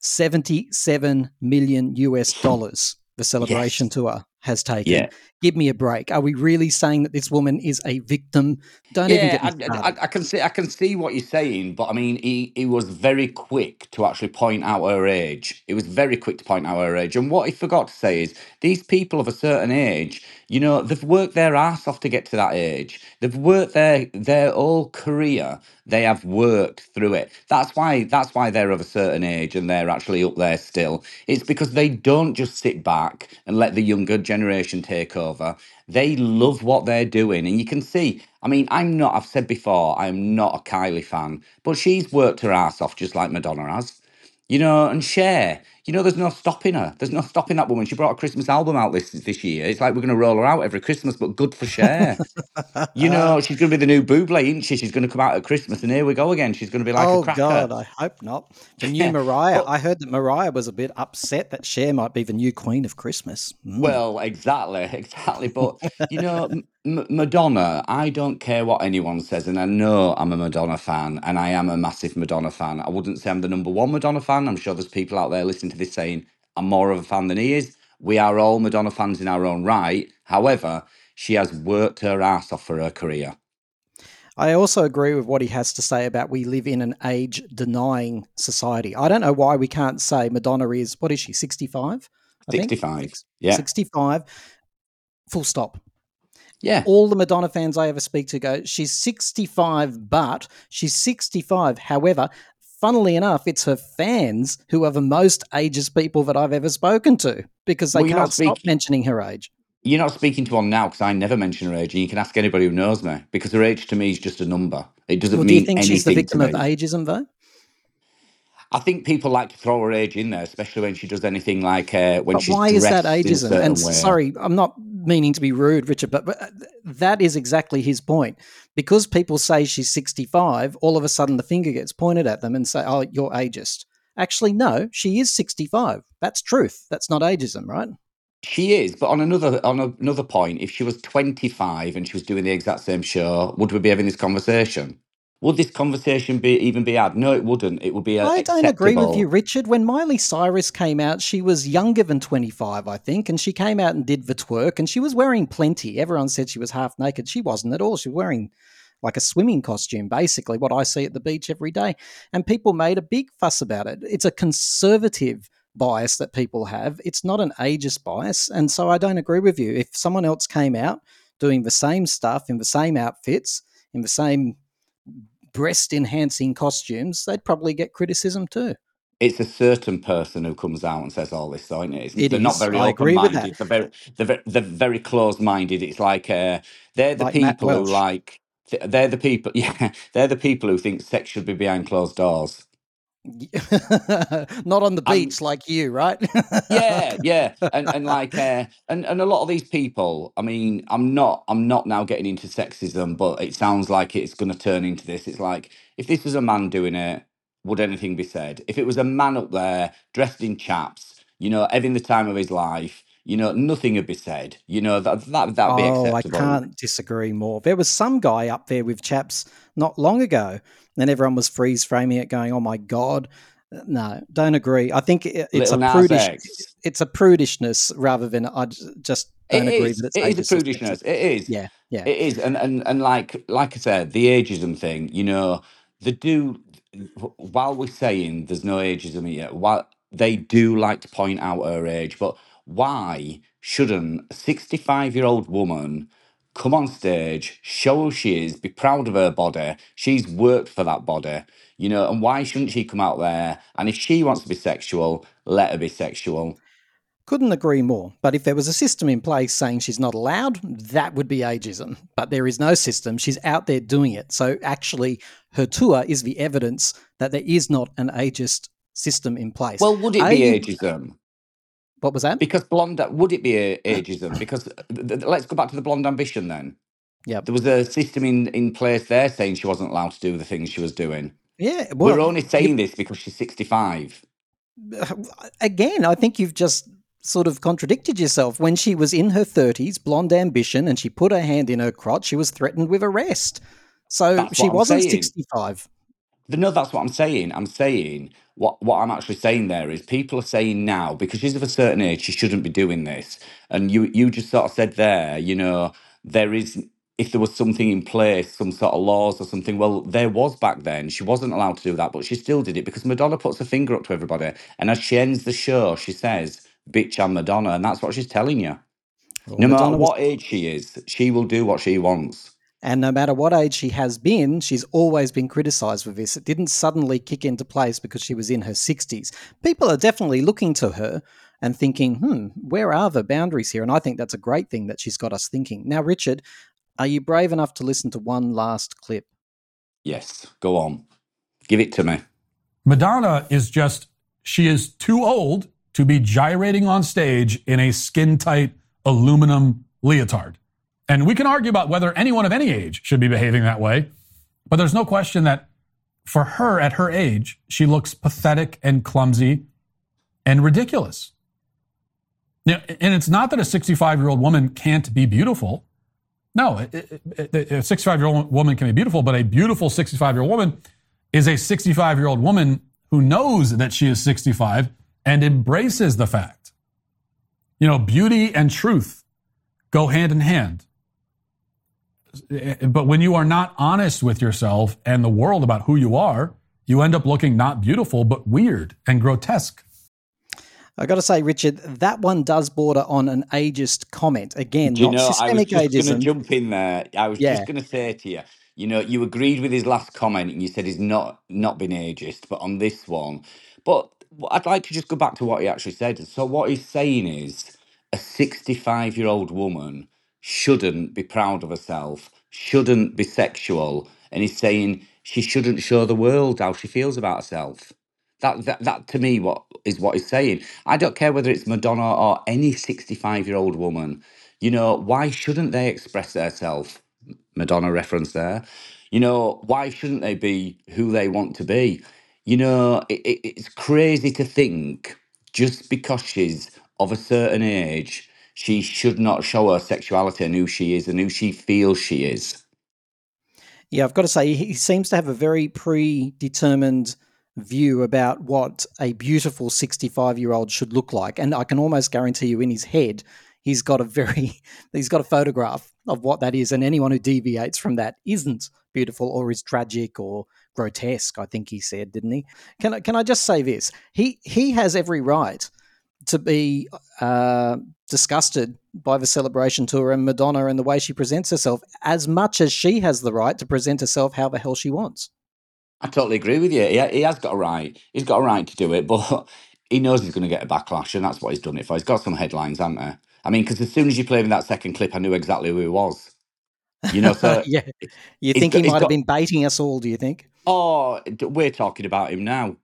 77 million US dollars the celebration Yes. tour has taken. Yeah. Give me a break. Are we really saying that this woman is a victim? Don't even get me I. I, I can see I can see what you're saying, but I mean, he, he was very quick to actually point out her age. He was very quick to point out her age, and what he forgot to say is these people of a certain age, you know, they've worked their ass off to get to that age. They've worked their their whole career. They have worked through it. That's why that's why they're of a certain age and they're actually up there still. It's because they don't just sit back and let the younger generation take over. They love what they're doing, and you can see. I mean, I'm not. I've said before, I'm not a Kylie fan, but she's worked her ass off just like Madonna has. You know, and Cher. You know, there's no stopping her. There's no stopping that woman. She brought a Christmas album out this this year. It's like we're going to roll her out every Christmas, but good for Cher. you know, she's going to be the new Buble, isn't she? She's going to come out at Christmas, and here we go again. She's going to be like oh a cracker. God, I hope not. The new Mariah. I heard that Mariah was a bit upset that Cher might be the new queen of Christmas. Mm. Well, exactly, exactly. But you know, M- Madonna. I don't care what anyone says, and I know I'm a Madonna fan, and I am a massive Madonna fan. I wouldn't say I'm the number one Madonna fan. I'm sure there's people out there listening to this saying I'm more of a fan than he is. We are all Madonna fans in our own right. However, she has worked her ass off for her career. I also agree with what he has to say about we live in an age denying society. I don't know why we can't say Madonna is, what is she, 65? I think? 65. Yeah. 65. Full stop. Yeah. All the Madonna fans I ever speak to go, she's 65, but she's 65. However, funnily enough, it's her fans who are the most ageist people that I've ever spoken to because they Well, can't stop mentioning her age. You're not speaking to one now because I never mention her age, and you can ask anybody who knows me because her age to me is just a number. It doesn't Well, do you mean think anything she's the victim of ageism, though? I think people like to throw her age in there, especially when she does anything like uh, when But she's why is that dressed in a ageism? And way. sorry, I'm not meaning to be rude, Richard, but, but uh, that is exactly his point. Because people say she's 65, all of a sudden the finger gets pointed at them and say, "Oh, you're ageist." actually, no, she is 65. That's truth. That's not ageism, right? She is, but on another on another point, if she was 25 and she was doing the exact same show, would we be having this conversation? Would this conversation be even be had? No, it wouldn't. It would be. Uh, I don't agree with you, Richard. When Miley Cyrus came out, she was younger than 25, I think, and she came out and did the twerk, and she was wearing plenty. Everyone said she was half naked. She wasn't at all. She was wearing like a swimming costume, basically, what I see at the beach every day. And people made a big fuss about it. It's a conservative bias that people have, it's not an ageist bias. And so I don't agree with you. If someone else came out doing the same stuff in the same outfits, in the same breast enhancing costumes, they'd probably get criticism too. It's a certain person who comes out and says all this, though, isn't it? It's- It they're not is. very I agree with that. They're very, they're very, they're very closed-minded. It's like uh, they're the Like Matt people who Walsh. like. th- They're the people. Yeah, they're the people who think sex should be behind closed doors. not on the beach like you, right? yeah, yeah, and and like uh, and and a lot of these people. I mean, I'm not I'm not now getting into sexism, but it sounds like it's going to turn into this. It's like if this was a man doing it, would anything be said? If it was a man up there dressed in chaps, you know, having the time of his life, you know, nothing would be said. You know that that that'd be oh, I can't disagree more. There was some guy up there with chaps not long ago, and everyone was freeze framing it, going, "Oh my god." No, don't agree. I think it, it's Little a prudish. X. It's a prudishness rather than I just don't It agree is. that it's It is a prudishness. It is. Yeah, yeah. It is, and and and like like I said, the ageism thing. You know, they do. While we're saying there's no ageism yet, while they do like to point out her age, but why shouldn't a 65 year old woman come on stage, show who she is, be proud of her body? She's worked for that body, you know, and why shouldn't she come out there? And if she wants to be sexual, let her be sexual. Couldn't agree more. But if there was a system in place saying she's not allowed, that would be ageism. But there is no system. She's out there doing it. So actually, her tour is the evidence that there is not an ageist system in place. Well, would it be ageism? What was that? Because blonde, would it be a- ageism? Because th- th- let's go back to the blonde ambition then. Yep. There was a system in, in place there saying she wasn't allowed to do the things she was doing. Yeah. Well, We're only saying this because she's 65. again, I think you've just sort of contradicted yourself. When she was in her 30s, blonde ambition, and she put her hand in her crotch, she was threatened with arrest. So That's she what I'm wasn't saying. 65. No, that's what I'm saying. I'm saying what what I'm actually saying there is people are saying now because she's of a certain age, she shouldn't be doing this. And you you just sort of said there, you know, there is if there was something in place, some sort of laws or something, well, there was back then. She wasn't allowed to do that, but she still did it because Madonna puts her finger up to everybody. And as she ends the show, she says, Bitch, I'm Madonna. And that's what she's telling you. Well, no Madonna matter was- what age she is, she will do what she wants. And no matter what age she has been, she's always been criticised for this. It didn't suddenly kick into place because she was in her 60s. People are definitely looking to her and thinking, hmm, where are the boundaries here? And I think that's a great thing that she's got us thinking. Now, Richard, are you brave enough to listen to one last clip? Yes, go on. Give it to me. Madonna is just, she is too old to be gyrating on stage in a skin tight aluminum leotard. And we can argue about whether anyone of any age should be behaving that way, but there's no question that for her at her age, she looks pathetic and clumsy and ridiculous. Now, and it's not that a 65 year old woman can't be beautiful. No, a 65 year old woman can be beautiful, but a beautiful 65 year old woman is a 65 year old woman who knows that she is 65 and embraces the fact. You know, beauty and truth go hand in hand. But when you are not honest with yourself and the world about who you are, you end up looking not beautiful, but weird and grotesque. I got to say, Richard, that one does border on an ageist comment. Again, Do you not know, I was just going to jump in there. I was Yeah. just going to say to you, you know, you agreed with his last comment and you said he's not not been ageist, but on this one, but I'd like to just go back to what he actually said. So what he's saying is a 65 year old woman shouldn't be proud of herself, shouldn't be sexual, and he's saying she shouldn't show the world how she feels about herself. That, that that to me what is what he's saying. I don't care whether it's Madonna or any 65 year old woman. You know, why shouldn't they express themselves? Madonna reference there. You know, why shouldn't they be who they want to be? You know, it, it, it's crazy to think just because she's of a certain age, she should not show her sexuality and who she is and who she feels she is. Yeah, I've got to say, he seems to have a very predetermined view about what a beautiful 65 year old should look like. And I can almost guarantee you in his head, he's got a very, he's got a photograph of what that is. And anyone who deviates from that isn't beautiful or is tragic or grotesque, I think he said, didn't he? Can I, can I just say this? He, he has every right to be uh, disgusted by the celebration tour and Madonna and the way she presents herself, as much as she has the right to present herself how the hell she wants. I totally agree with you. He, he has got a right. He's got a right to do it, but he knows he's going to get a backlash, and that's what he's done it for. He's got some headlines, hasn't there? I mean, because as soon as you played him that second clip, I knew exactly who he was. You know, so yeah, you think got- he might got- have been baiting us all? Do you think? Oh, we're talking about him now.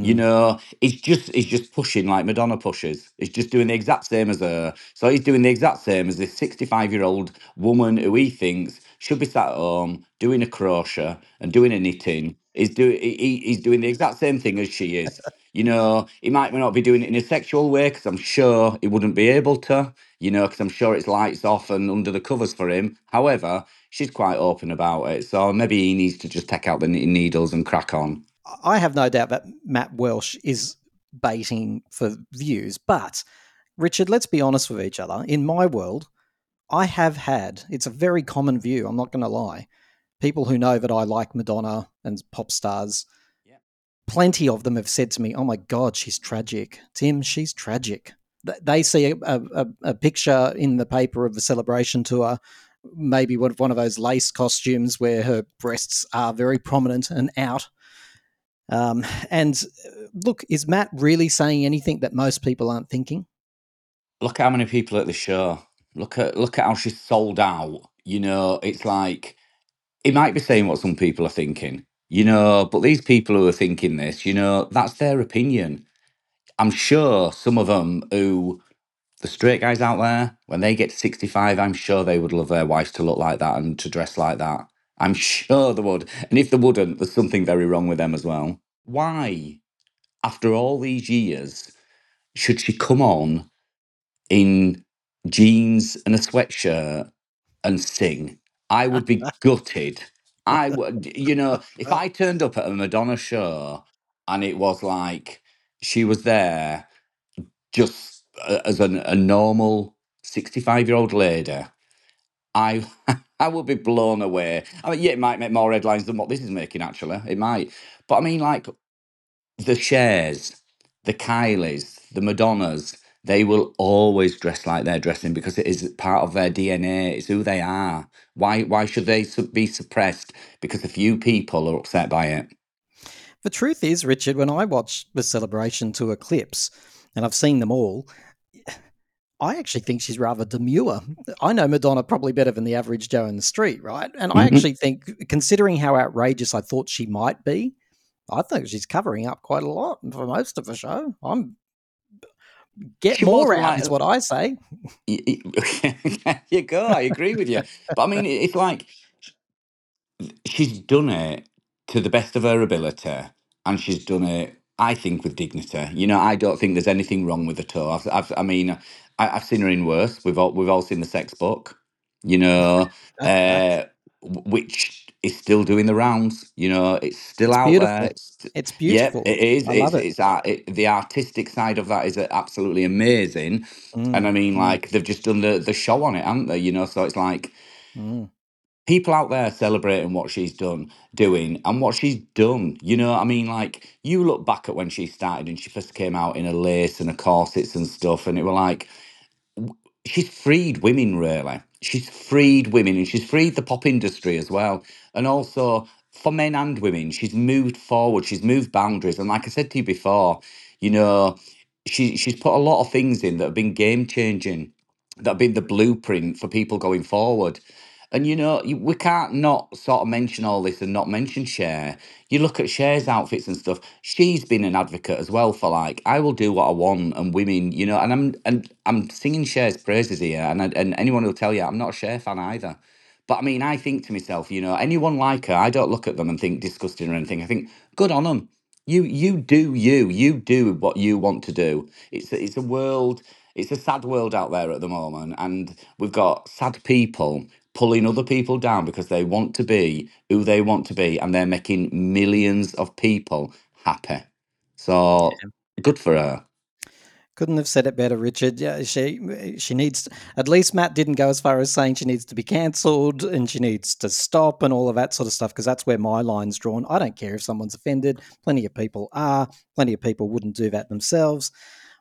You mm-hmm. know, he's just he's just pushing like Madonna pushes. He's just doing the exact same as her. So he's doing the exact same as this 65 year old woman who he thinks should be sat at home doing a crochet and doing a knitting. He's doing he, he- he's doing the exact same thing as she is. You know, he might not be doing it in a sexual way because I'm sure he wouldn't be able to. You know, because I'm sure it's lights off and under the covers for him. However, she's quite open about it. So maybe he needs to just take out the knitting needles and crack on. I have no doubt that Matt Walsh is baiting for views, but Richard, let's be honest with each other. In my world, I have had, it's a very common view, I'm not going to lie. People who know that I like Madonna and pop stars, Yeah. plenty of them have said to me, Oh my God, she's tragic. Tim, she's tragic. They see a, a, a picture in the paper of the celebration tour, maybe one one of those lace costumes where her breasts are very prominent and out. Um, and uh, look, is Matt really saying anything that most people aren't thinking? look how many people at the show. Look at look at how she's sold out. You know, it's like it might be saying what some people are thinking. You know, but these people who are thinking this, you know, that's their opinion. I'm sure some of them who the straight guys out there, when they get to 65, I'm sure they would love their wives to look like that and to dress like that. I'm sure they would. And if they wouldn't, there's something very wrong with them as well. Why, after all these years, should she come on in jeans and a sweatshirt and sing. I would be gutted. I would, you know, if I turned up at a Madonna show and it was like she was there just a- as an, a normal 65 year old lady, I I would be blown away. I mean, yeah, it might make more headlines than what this is making, actually. It might. But I mean, like, the Chers, the Kylies, the Madonnas, they will always dress like they're dressing because it is part of their DNA. It's who they are. Why why should they be suppressed because a few people are upset by it? The truth is, Richard, when I watch the celebration tour clips, and I've seen them all, I actually think she's rather demure. I know Madonna probably better than the average Joe in the street, right? And I Mhm. actually think, considering how outrageous I thought she might be, I think she's covering up quite a lot for most of the show. I'm get She more out like- is what I say. Y- y- There you go. I agree with you. But I mean, it's like she's done it to the best of her ability, and she's done it, I think, with dignity. You know, I don't think there's anything wrong with the toe. I've, I've, I mean, I, I've seen her in worse. We've all we've all seen the sex book. You know, uh, w- which is still doing the rounds. You know, it's still It's out beautiful. there. It's- It's beautiful. It is. I it's, love it. It's, art, it, the artistic side of that is absolutely amazing. And I Mm, mean, mm, like they've just done the the show on it, haven't they? You know, so it's like mm. people out there celebrating what she's done, doing, and what she's done. You know, I mean, like you look back at when she started and she first came out in a lace and a corsets and stuff, and it were like she's freed women really. She's freed women and she's freed the pop industry as well. And also for men and women she's moved forward she's moved boundaries. And like i said to you before you know she she's put a lot of things in that have been game changing that have been the blueprint for people going forward and you know you, we can't not sort of mention all this and not mention Cher. You look at Cher's outfits and stuff. She's been an advocate as well for like I will do what I want and women, you know. And I'm and I'm singing Cher's praises here, and and anyone will tell you I'm not a Cher fan either. But I mean, I think to myself, you know, anyone like her, I don't look at them and think disgusting or anything. I think good on them. You you do you you do what you want to do. It's it's a world. It's a sad world out there at the moment, and we've got sad people pulling other people down because they want to be who they want to be, and they're making millions of people happy. So good for her. Couldn't have said it better, Richard. Yeah, she she needs. At least Matt didn't go as far as saying she needs to be cancelled and she needs to stop and all of that sort of stuff because that's where my line's drawn. I don't care if someone's offended. Plenty of people are. Plenty of people wouldn't do that themselves,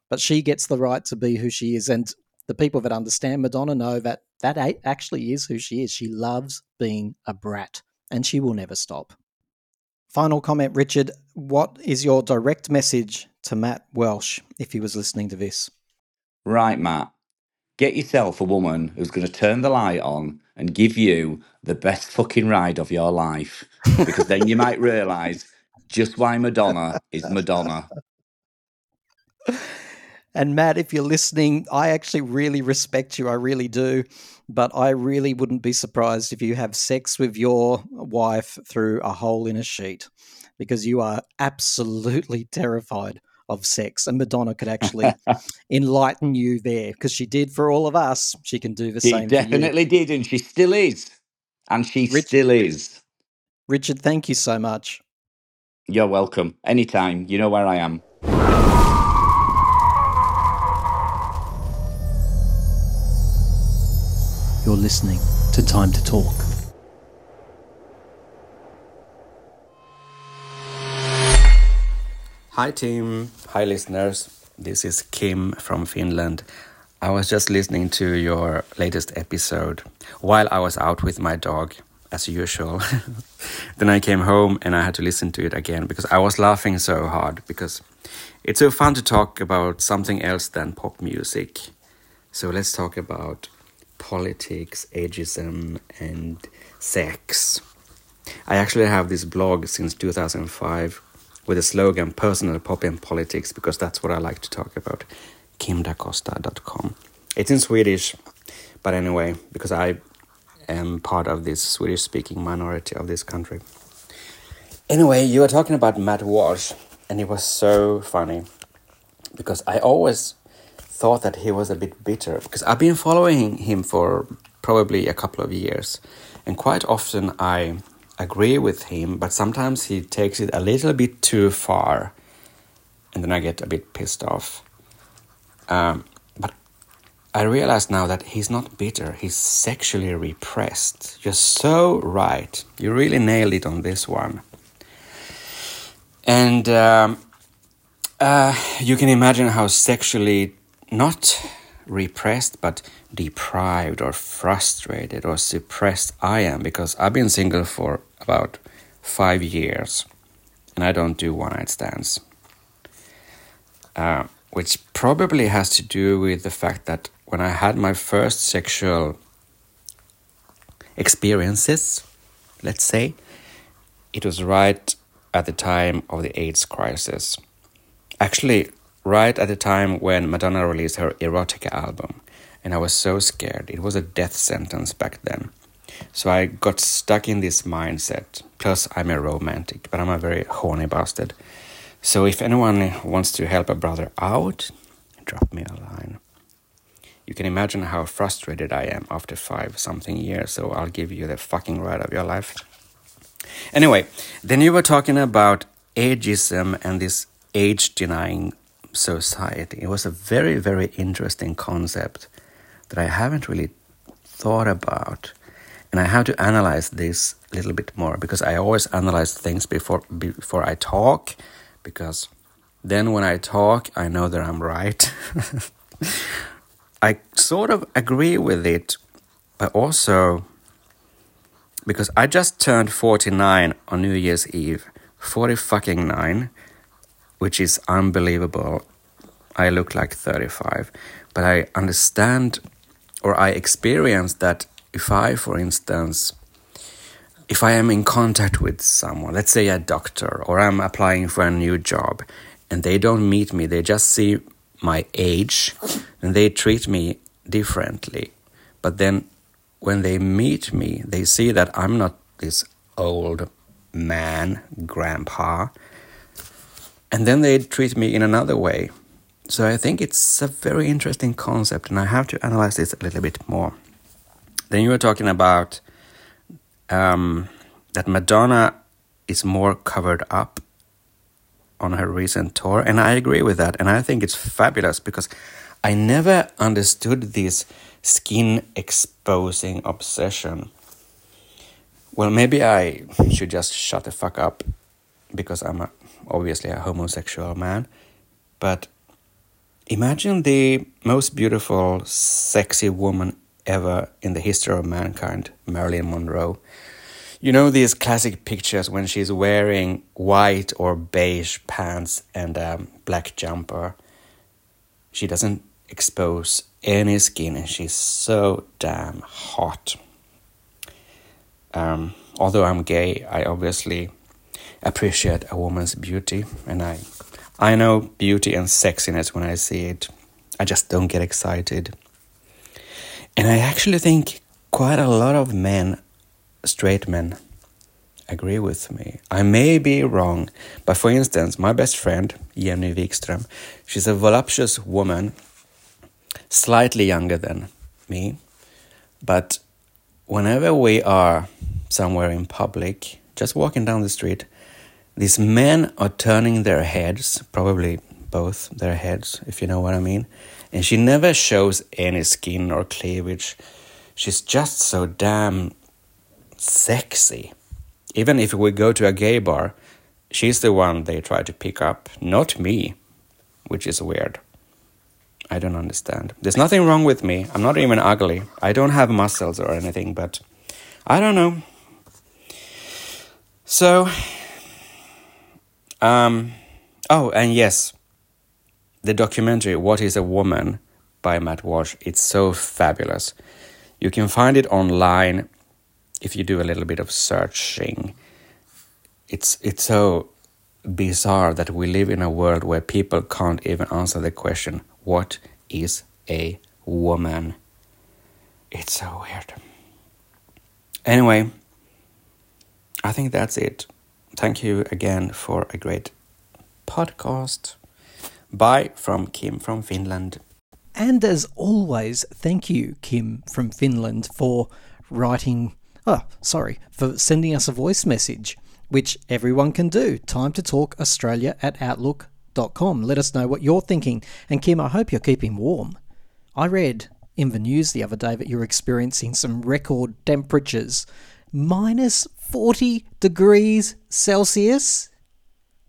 but she gets the right to be who she is. And the people that understand Madonna know that that actually is who she is. She loves being a brat, and she will never stop. Final comment, Richard. What is your direct message to Matt Walsh if he was listening to this? Right, Matt. Get yourself a woman who's going to turn the light on and give you the best fucking ride of your life, because then you might realise just why Madonna is Madonna. And Matt, if you're listening, I actually really respect you. I really do. But I really wouldn't be surprised if you have sex with your wife through a hole in a sheet because you are absolutely terrified of sex. And Madonna could actually enlighten you there because she did for all of us. She can do the She same definitely did, and she still is. And she Rich- still is. Richard, thank you so much. You're welcome. Anytime. You know where I am. You're listening to Time to Talk. Hi, team. Hi, listeners. This is Kim from Finland. I was just listening to your latest episode while I was out with my dog, as usual. then I came home and I had to listen to it again because I was laughing so hard because it's so fun to talk about something else than pop music. So let's talk about politics, ageism, and sex. I actually have this blog since 2005 with the slogan personal pop and politics because that's what I like to talk about. kimdacosta.com. It's in Swedish, but anyway, because I am part of this Swedish speaking minority of this country. Anyway, you were talking about Matt Walsh, and it was so funny because I always thought that he was a bit bitter because I've been following him for probably a couple of years, and quite often I agree with him, but sometimes he takes it a little bit too far, and then I get a bit pissed off. Um, but I realize now that he's not bitter, he's sexually repressed. You're so right. You really nailed it on this one. And um, uh, you can imagine how sexually not repressed but deprived or frustrated or suppressed I am because I've been single for about five years and I don't do one night stands. Uh, which probably has to do with the fact that when I had my first sexual experiences, let's say, it was right at the time of the AIDS crisis. Actually, right at the time when Madonna released her Erotica album, and I was so scared. It was a death sentence back then. So I got stuck in this mindset. Plus, I'm a romantic, but I'm a very horny bastard. So if anyone wants to help a brother out, drop me a line. You can imagine how frustrated I am after five something years, so I'll give you the fucking ride of your life. Anyway, then you were talking about ageism and this age denying society. It was a very, very interesting concept that I haven't really thought about. And I have to analyze this a little bit more because I always analyze things before before I talk because then when I talk I know that I'm right. I sort of agree with it, but also because I just turned 49 on New Year's Eve. 40 fucking 9, which is unbelievable. I look like 35, but I understand or I experience that if I, for instance, if I am in contact with someone, let's say a doctor, or I'm applying for a new job, and they don't meet me, they just see my age and they treat me differently. But then when they meet me, they see that I'm not this old man, grandpa. And then they treat me in another way. So I think it's a very interesting concept, and I have to analyze this a little bit more. Then you were talking about um, that Madonna is more covered up on her recent tour, and I agree with that, and I think it's fabulous because I never understood this skin exposing obsession. Well, maybe I should just shut the fuck up because I'm a, obviously a homosexual man, but imagine the most beautiful, sexy woman ever in the history of mankind, Marilyn Monroe. You know these classic pictures when she's wearing white or beige pants and a black jumper. She doesn't expose any skin and she's so damn hot. Um, although I'm gay, I obviously appreciate a woman's beauty and I I know beauty and sexiness when I see it. I just don't get excited. And I actually think quite a lot of men, straight men, agree with me. I may be wrong, but for instance, my best friend, Jenny Wikström, she's a voluptuous woman, slightly younger than me, but whenever we are somewhere in public, just walking down the street, these men are turning their heads, probably both their heads, if you know what I mean, and she never shows any skin or cleavage. She's just so damn sexy. Even if we go to a gay bar, she's the one they try to pick up, not me, which is weird. I don't understand. There's nothing wrong with me. I'm not even ugly. I don't have muscles or anything, but I don't know. So, um, oh, and yes, the documentary What is a Woman by Matt Walsh. It's so fabulous. You can find it online if you do a little bit of searching. It's it's so bizarre that we live in a world where people can't even answer the question what is a woman? It's so weird. Anyway, I think that's it. Thank you again for a great podcast. Bye from Kim from Finland. And as always, thank you, Kim from Finland, for writing. Oh, sorry, for sending us a voice message, which everyone can do. Time to talk Australia at outlook.com. Let us know what you're thinking. And Kim, I hope you're keeping warm. I read in the news the other day that you're experiencing some record temperatures minus 40 degrees Celsius.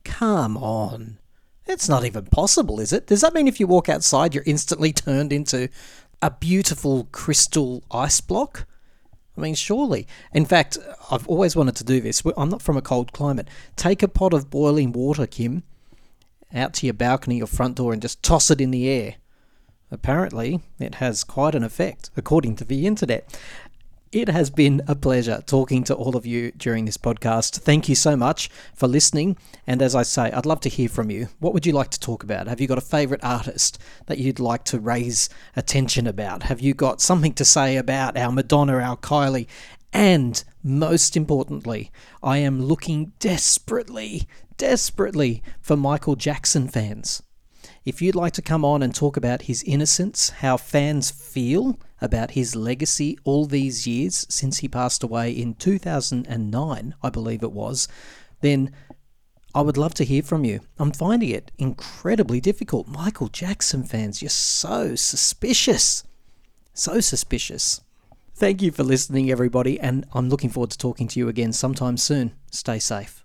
Come on. It's not even possible, is it? Does that mean if you walk outside, you're instantly turned into a beautiful crystal ice block? I mean, surely. In fact, I've always wanted to do this. I'm not from a cold climate. Take a pot of boiling water, Kim, out to your balcony or front door and just toss it in the air. Apparently, it has quite an effect, according to the internet. It has been a pleasure talking to all of you during this podcast. Thank you so much for listening. And as I say, I'd love to hear from you. What would you like to talk about? Have you got a favourite artist that you'd like to raise attention about? Have you got something to say about our Madonna, our Kylie? And most importantly, I am looking desperately, desperately for Michael Jackson fans. If you'd like to come on and talk about his innocence, how fans feel about his legacy all these years since he passed away in 2009, I believe it was, then I would love to hear from you. I'm finding it incredibly difficult. Michael Jackson fans, you're so suspicious. So suspicious. Thank you for listening, everybody, and I'm looking forward to talking to you again sometime soon. Stay safe.